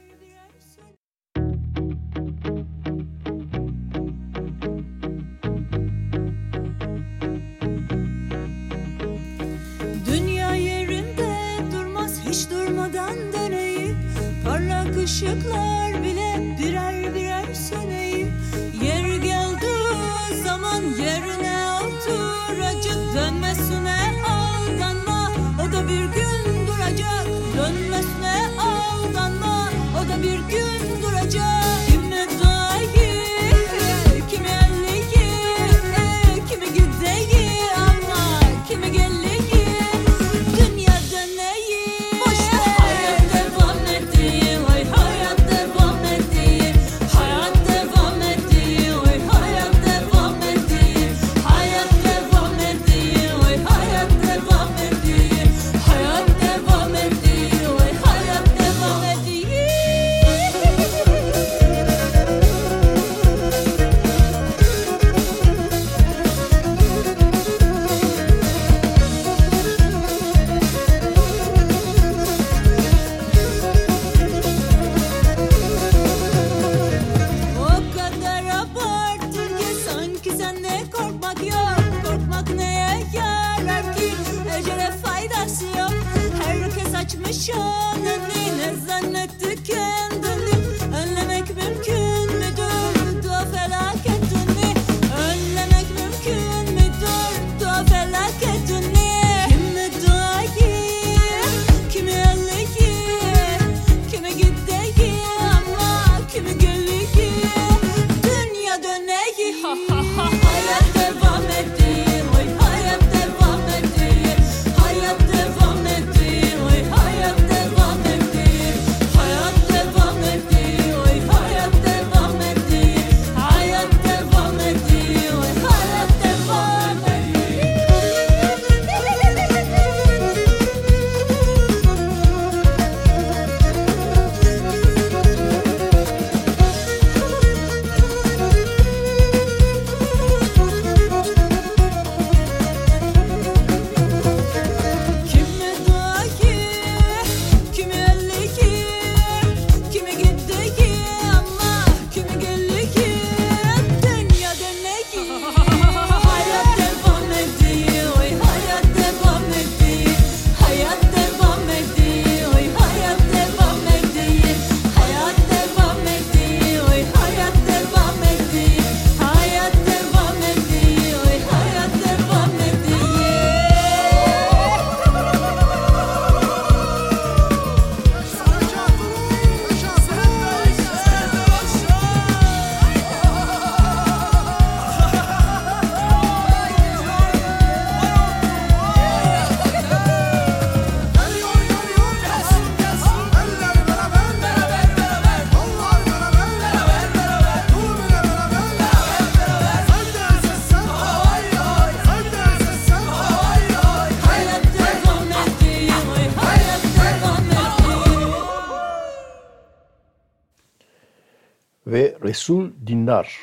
Resul Dindar.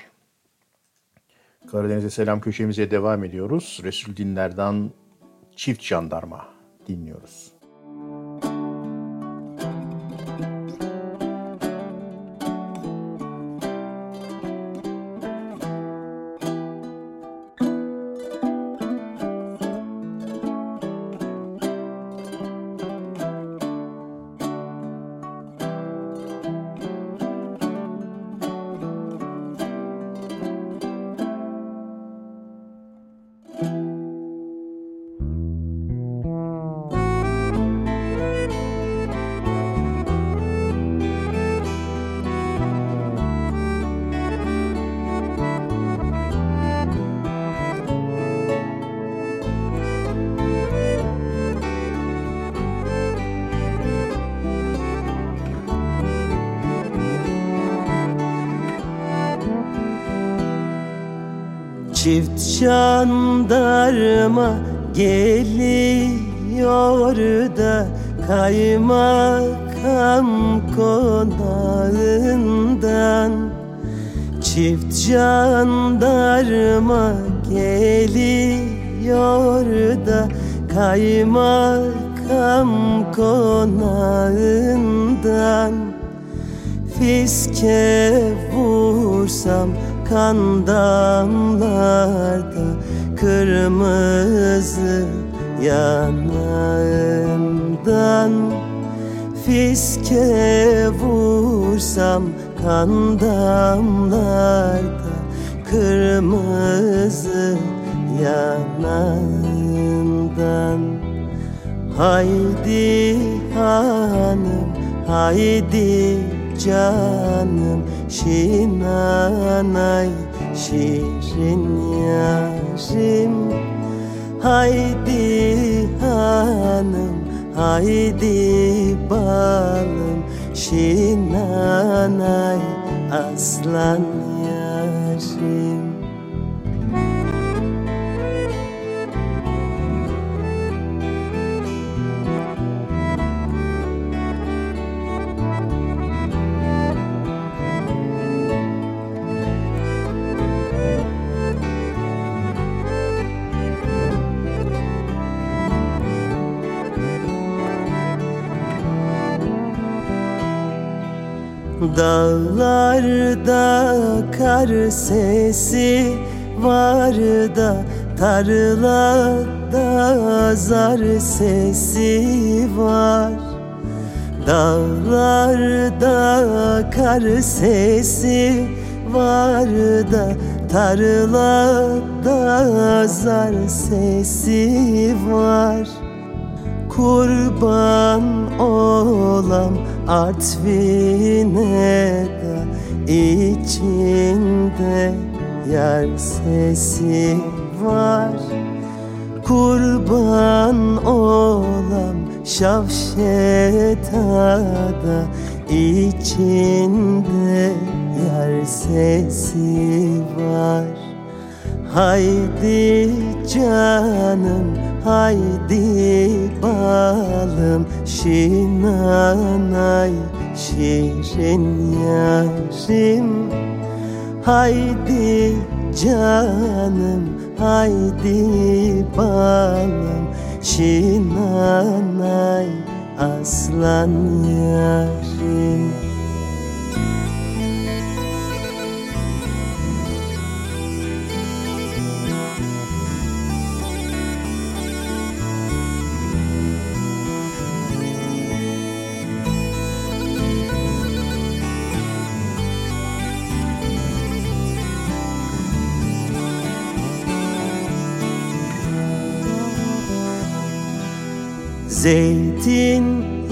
Karadeniz'e selam köşemize devam ediyoruz. Resul Dindar'dan Çift Jandarma Çift jandarma geliyor da kaymakam konağından. Çift jandarma geliyor da kaymakam konağından. Fiske vursam kan damlarda Kırmızı yanağından Fiske vursam kan damlarda Kırmızı yanağından. Haydi hanım, haydi canım Şinanay şirin yarim. Haydi hanım, haydi balım. Şinanay aslan Dağlarda kar sesi var da Tarlada zar sesi var. Dağlarda kar sesi var da Tarlada zar sesi var. Kurban olam Artvin'e de içinde yar sesi var. Kurban olam Şavşet'a da içinde yar sesi var. Haydi canım haydi balım Şinanay şirin yarim. Haydi canım haydi balım Şinanay aslan yarim Zeytin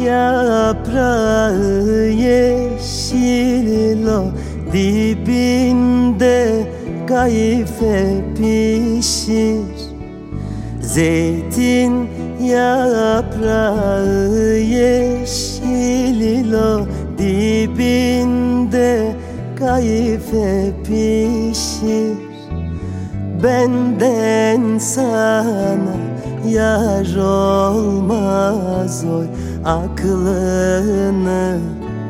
yaprağı yeşil o Dibinde kayfe pişir. Zeytin yaprağı yeşil o Dibinde kayfe pişir. Benden sana yar olmaz oy. Aklını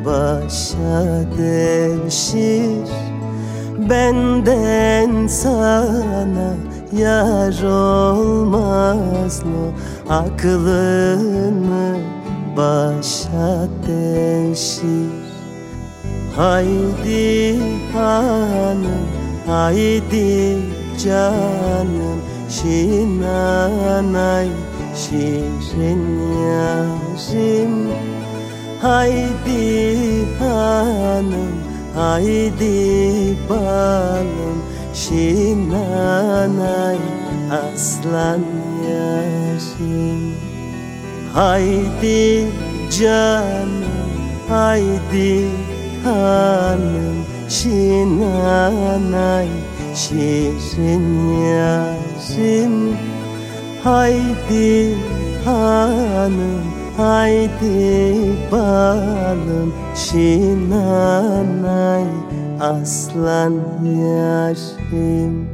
başa devşir. Benden sana yar olmaz mı? Aklını başa devşir. Haydi hanım, haydi canım Şinanay, şirin yarim Haydi hanım, haydi balım. Şinanay, aslan yarim Haydi canım, haydi hanım. Şinanay, şirin yarim Haydi hanım, haydi balım Şinanay, aslan yarim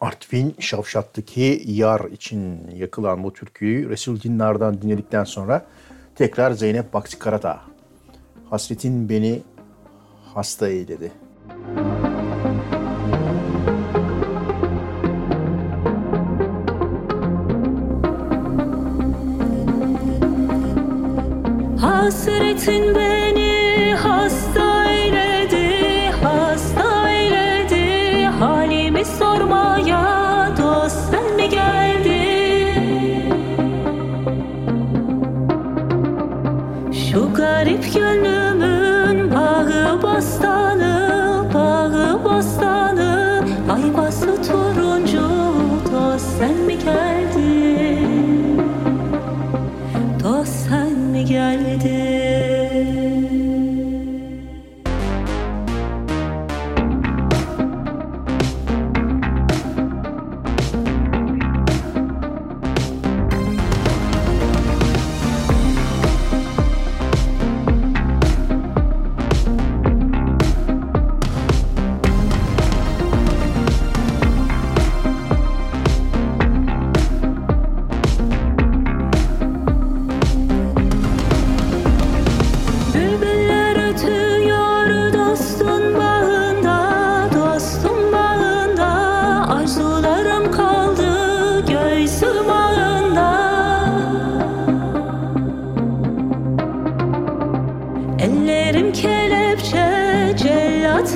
Artvin Şavşat'taki yar için yakılan bu türküyü Resul Dindar'dan dinledikten sonra tekrar Zeynep Baksi Karadağ. Hasretin beni hasta eyledi. Hasretin beni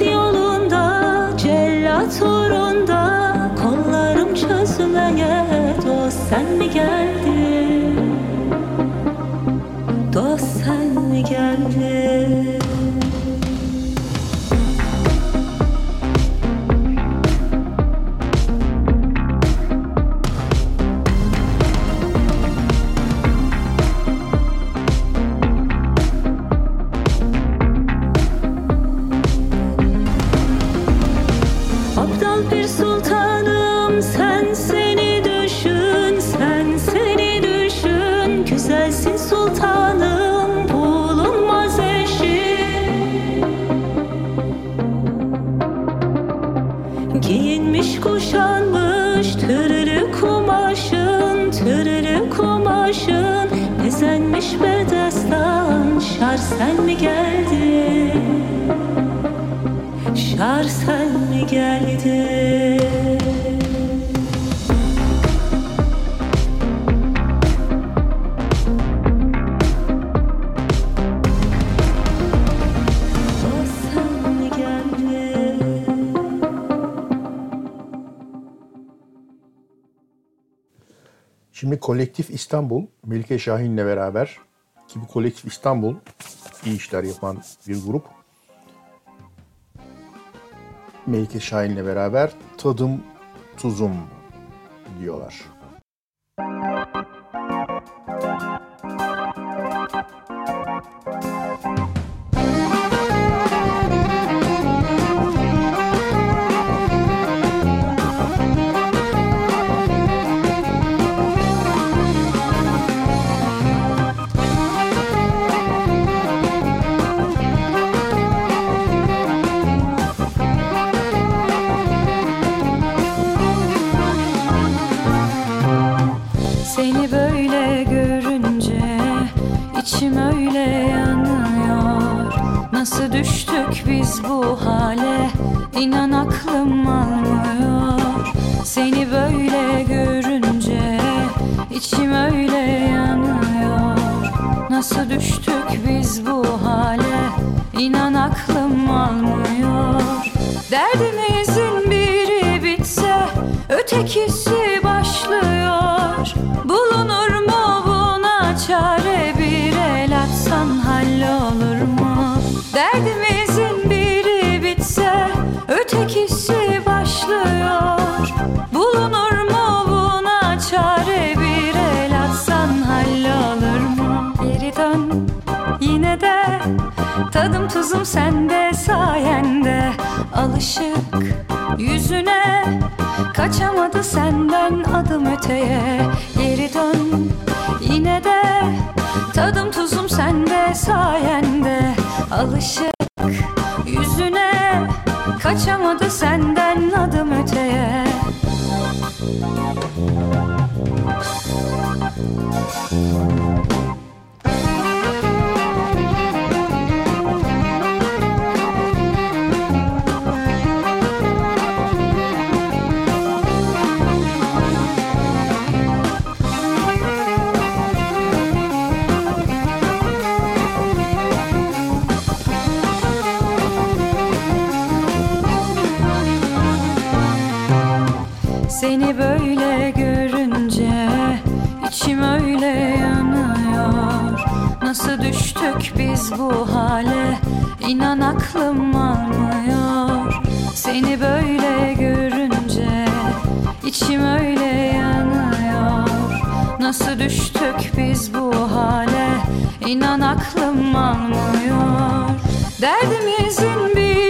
yolunda, cellat uğrunda Melike Şahin'le beraber ki bu Kolektif İstanbul iyi işler yapan bir grup. Melike Şahin'le beraber tadım tuzum diyorlar. Düştük biz bu hale İnan aklım almıyor. Seni böyle görünce içim öyle yanıyor. Nasıl düştük biz bu hale İnan aklım almıyor. Derdimizin biri bitse Ötekisi Tadım tuzum sende sayende. Alışık yüzüne Kaçamadı senden adım öteye. Geri dön yine de. Tadım tuzum sende sayende. Alışık Seni böyle görünce içim öyle yanıyor. Nasıl düştük biz bu hale? İnan aklım almıyor. Seni böyle görünce içim öyle yanıyor. Nasıl düştük biz bu hale? İnan aklım almıyor. Derdimizin bitse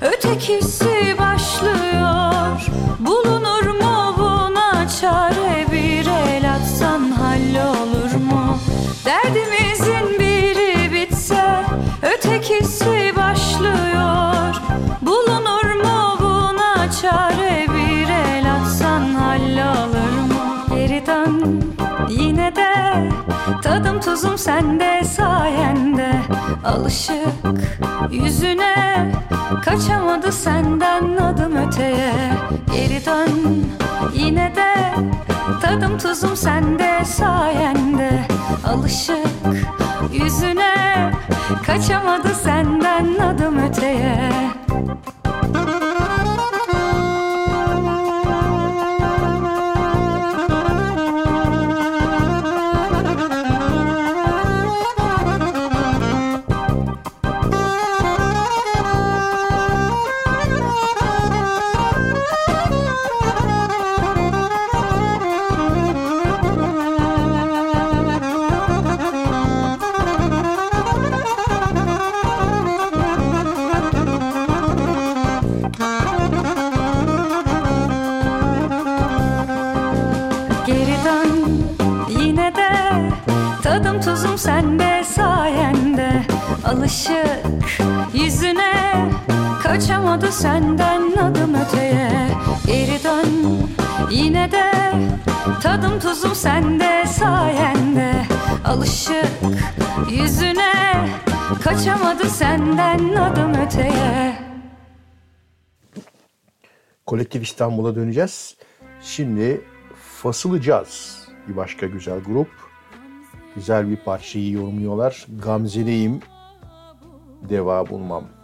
ötekisi başlıyor. Bulunur mu buna çare? Bir el atsan hallolur mu? Derdimizin biri bitse ötekisi başlıyor. Bulunur mu buna çare? Bir el atsan hallolur mu? Geri dön yine de tadım tuzum sende sayende. Alışık yüzüne Kaçamadı senden adım öteye. Geri dön yine de. Tadım tuzum sende sayende. Alışık yüzüne. Kaçamadı senden Alışık yüzüne. Kaçamadı senden adım öteye. Geri dön yine de. Tadım tuzum sende sayende. Alışık yüzüne. Kaçamadı senden adım öteye. Kolektif İstanbul'a döneceğiz. Şimdi Fasılı Caz bir başka güzel grup. Güzel bir parçayı yorumluyorlar. Gamze'deyim, deva bulmam.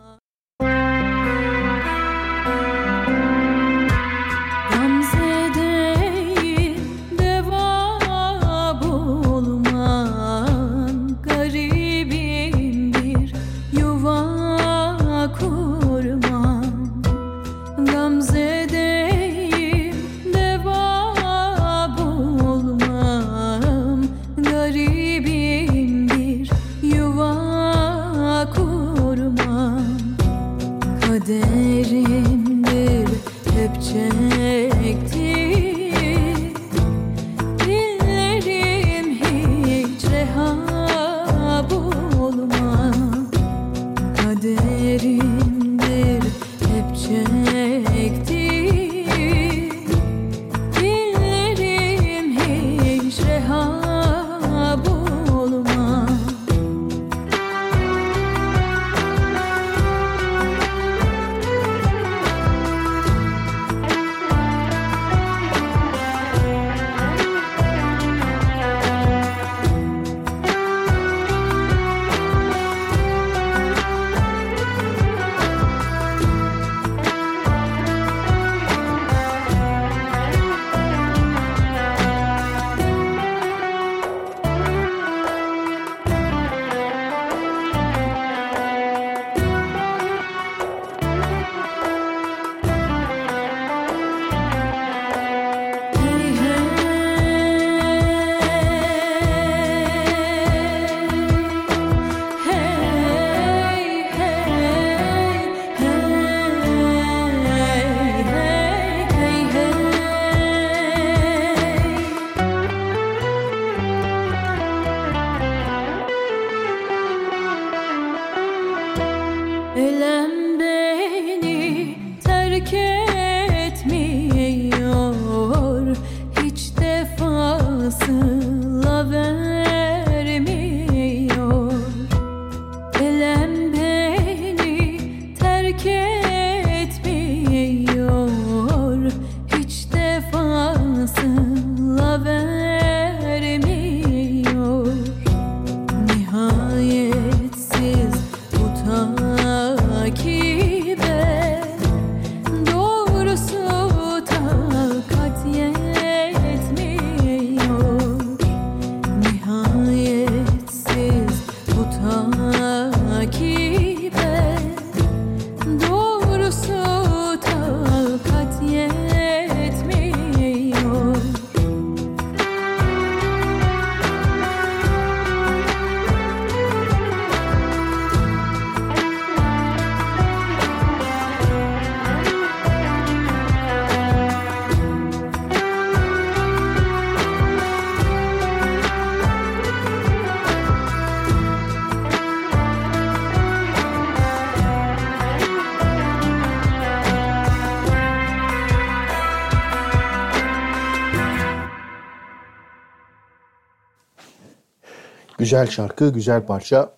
Güzel şarkı, güzel parça,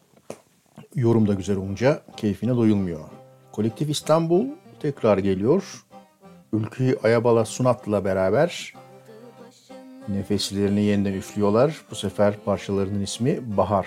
yorum da güzel olunca keyfine doyulmuyor. Kolektif İstanbul tekrar geliyor. Ülkü Ayabala Sunat'la beraber nefeslerini yeniden üflüyorlar. Bu sefer parçalarının ismi Bahar.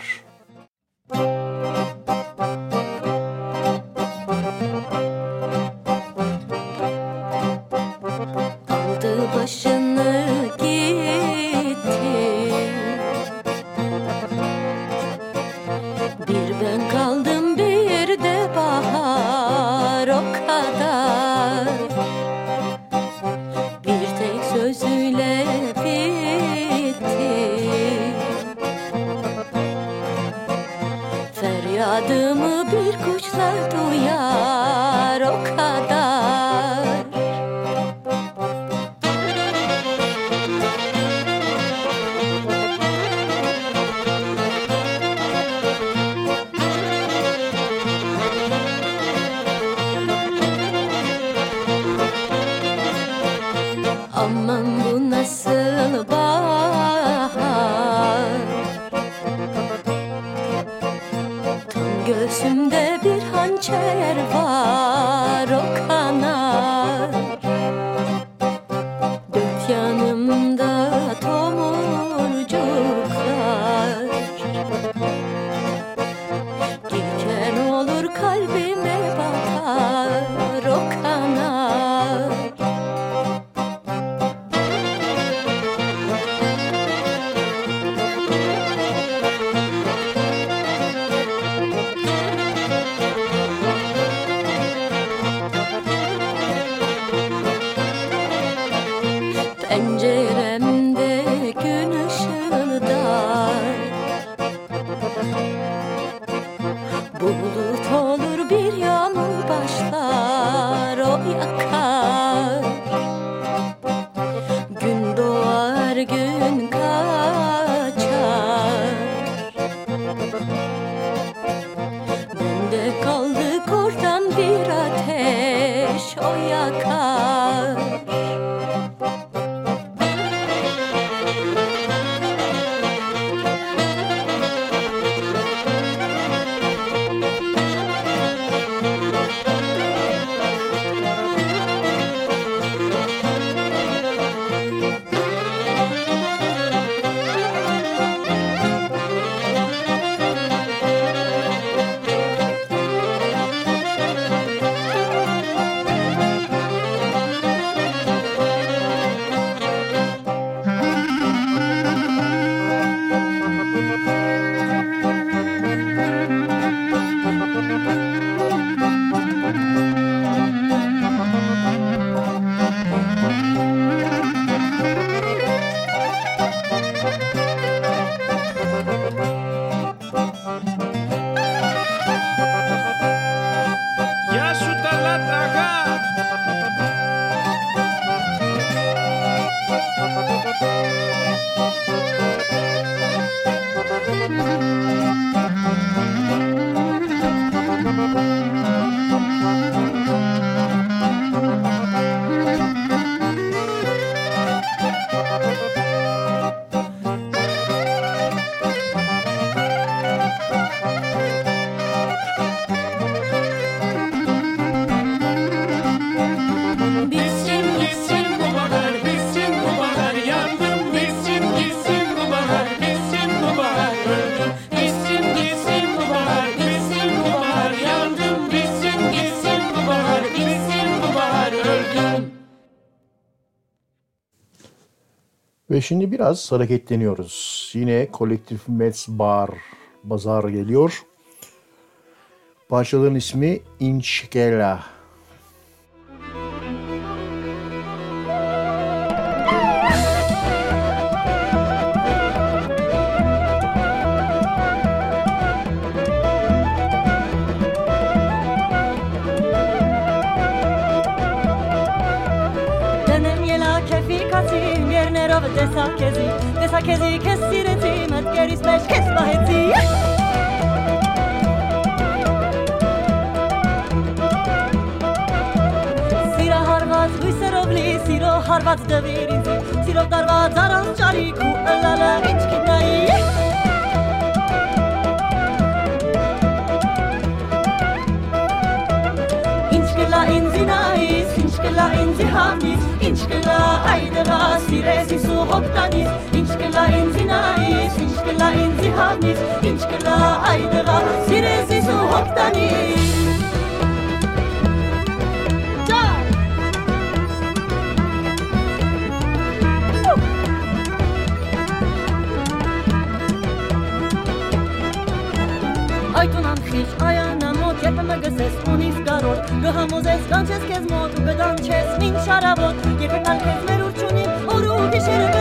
Şimdi biraz hareketleniyoruz. Yine kolektif Mets Bar Bazar geliyor. Parçaların ismi Inchkela. Կհամոզես կանչես քեզ մոտ ու կդանչես մինչ արավոտ Երբ ընտալ քեզ մեր ուրջունի, օր ու գիշերը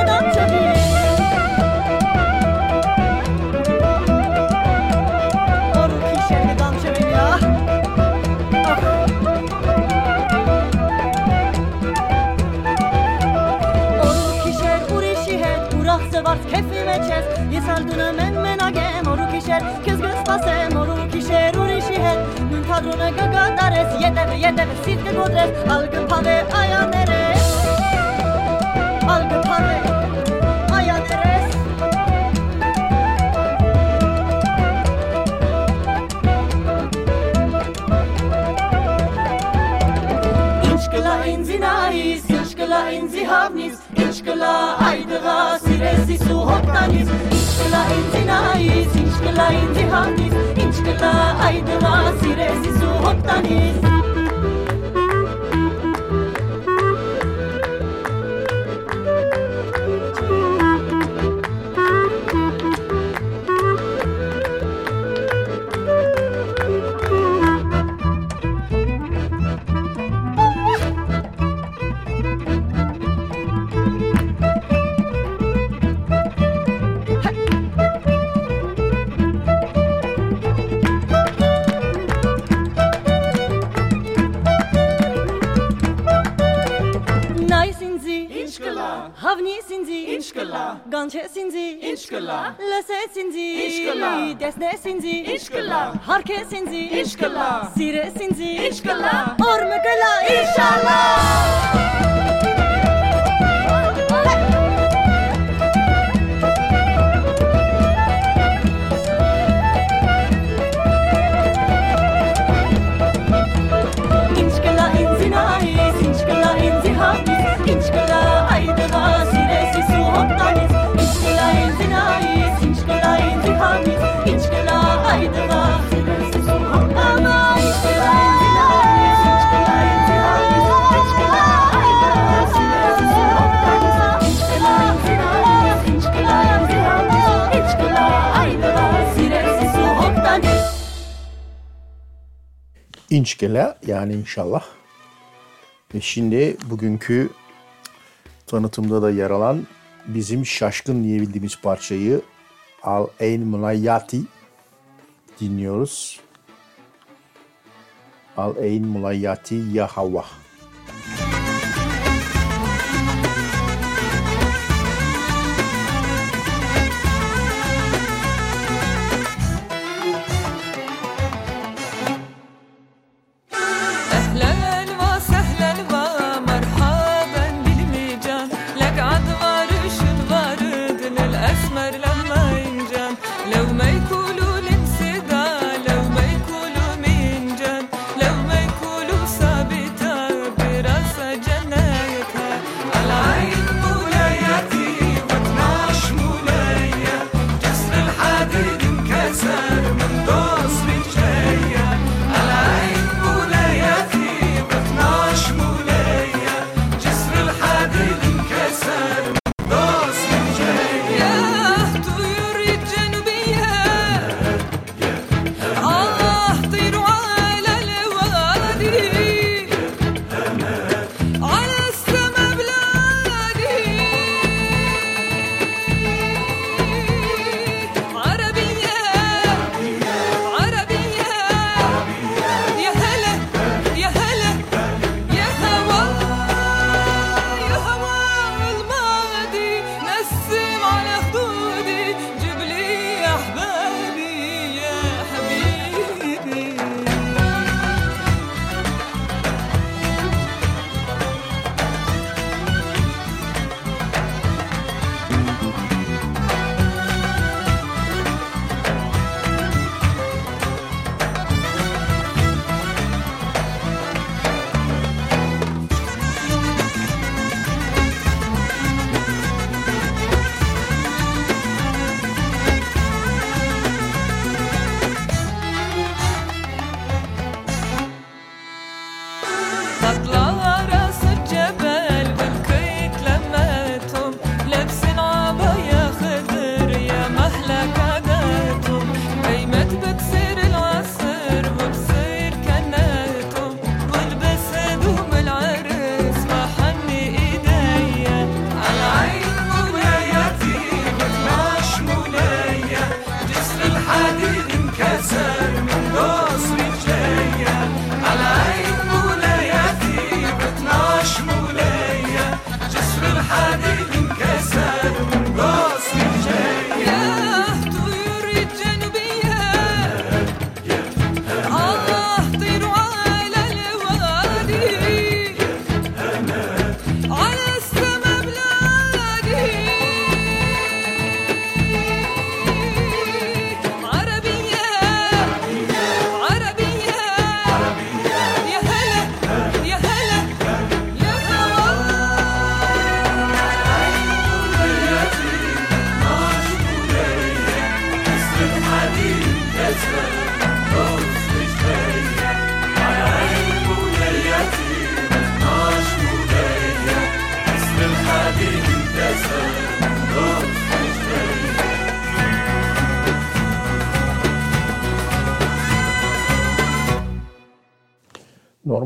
Ետևը, ետևը սիտ կգոտրես, ալգը պավե այաները Ալգը պավե այաները Ինչ կլա ինձի նայիս, ինչ կլա ինձի հավնիս Ինչ կլա այդղա սիրես իսու հոգտանիս Ինչ կլա ինձի նայիս, ինչ կլա ինձի հավնիս aşkına aydına siresi su Տեսնես ինձի Ինչ կլա Հարկես ինձի Ինչ կլա Սիրես ինձի Ինչ կլա Օրմը կլա Ինշալլա İnşkele yani inşallah. Ve şimdi bugünkü tanıtımda da yer alan bizim şaşkın diye bildiğimiz parçayı Al Ein Munayyati dinliyoruz. Al Ein Munayyati Ya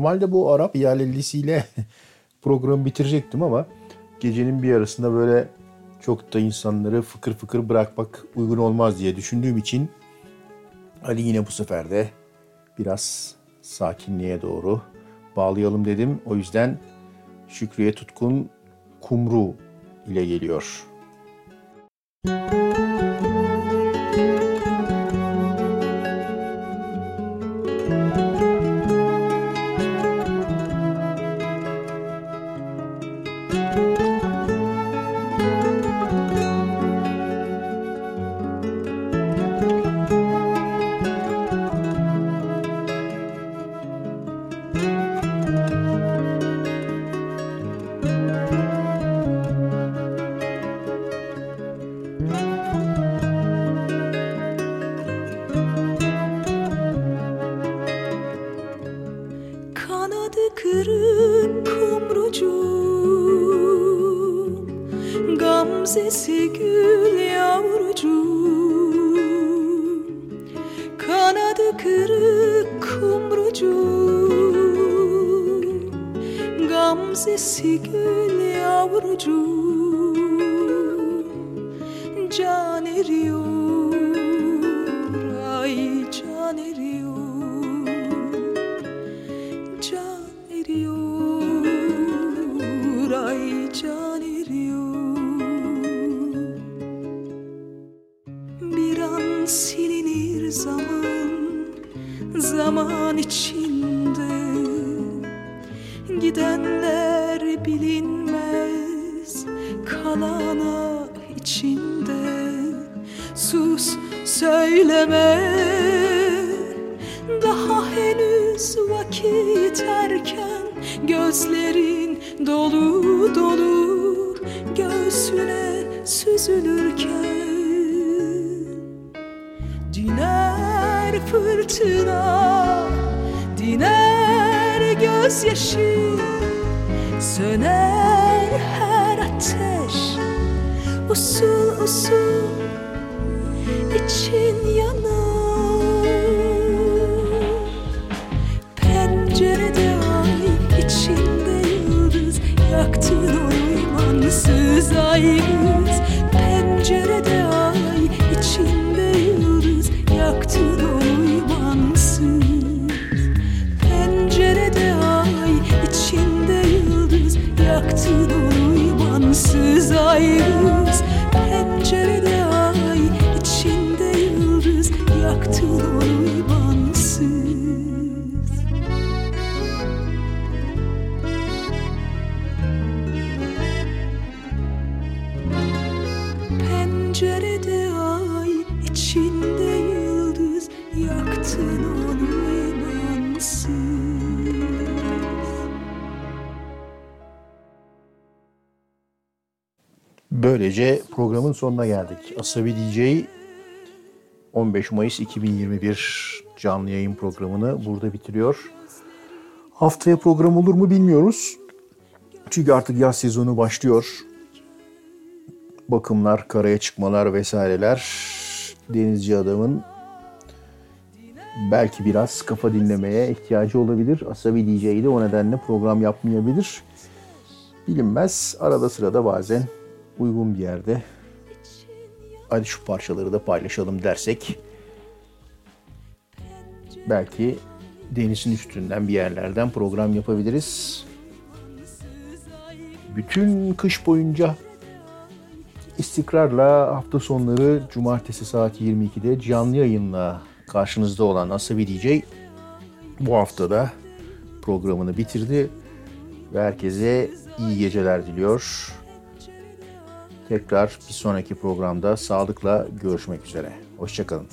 Normalde bu Arap iyalellisiyle [laughs] programı bitirecektim ama gecenin bir yarısında böyle çok da insanları fıkır fıkır bırakmak uygun olmaz diye düşündüğüm için Ali yine bu sefer de biraz sakinliğe doğru bağlayalım dedim. O yüzden Şükriye Tutkun Kumru ile geliyor. Kanadı sonuna geldik. Asabi DJ 15 Mayıs 2021 canlı yayın programını burada bitiriyor. Haftaya program olur mu bilmiyoruz. Çünkü artık yaz sezonu başlıyor. Bakımlar, karaya çıkmalar vesaireler denizci adamın belki biraz kafa dinlemeye ihtiyacı olabilir. Asabi DJ de o nedenle program yapmayabilir. Bilinmez. Arada sırada bazen uygun bir yerde hadi şu parçaları da paylaşalım dersek belki denizin üstünden bir yerlerden program yapabiliriz. Bütün kış boyunca istikrarla hafta sonları cumartesi saat 22'de canlı yayınla karşınızda olan Asabi DJ bu haftada programını bitirdi ve herkese iyi geceler diliyor. Tekrar bir sonraki programda sağlıkla görüşmek üzere. Hoşçakalın.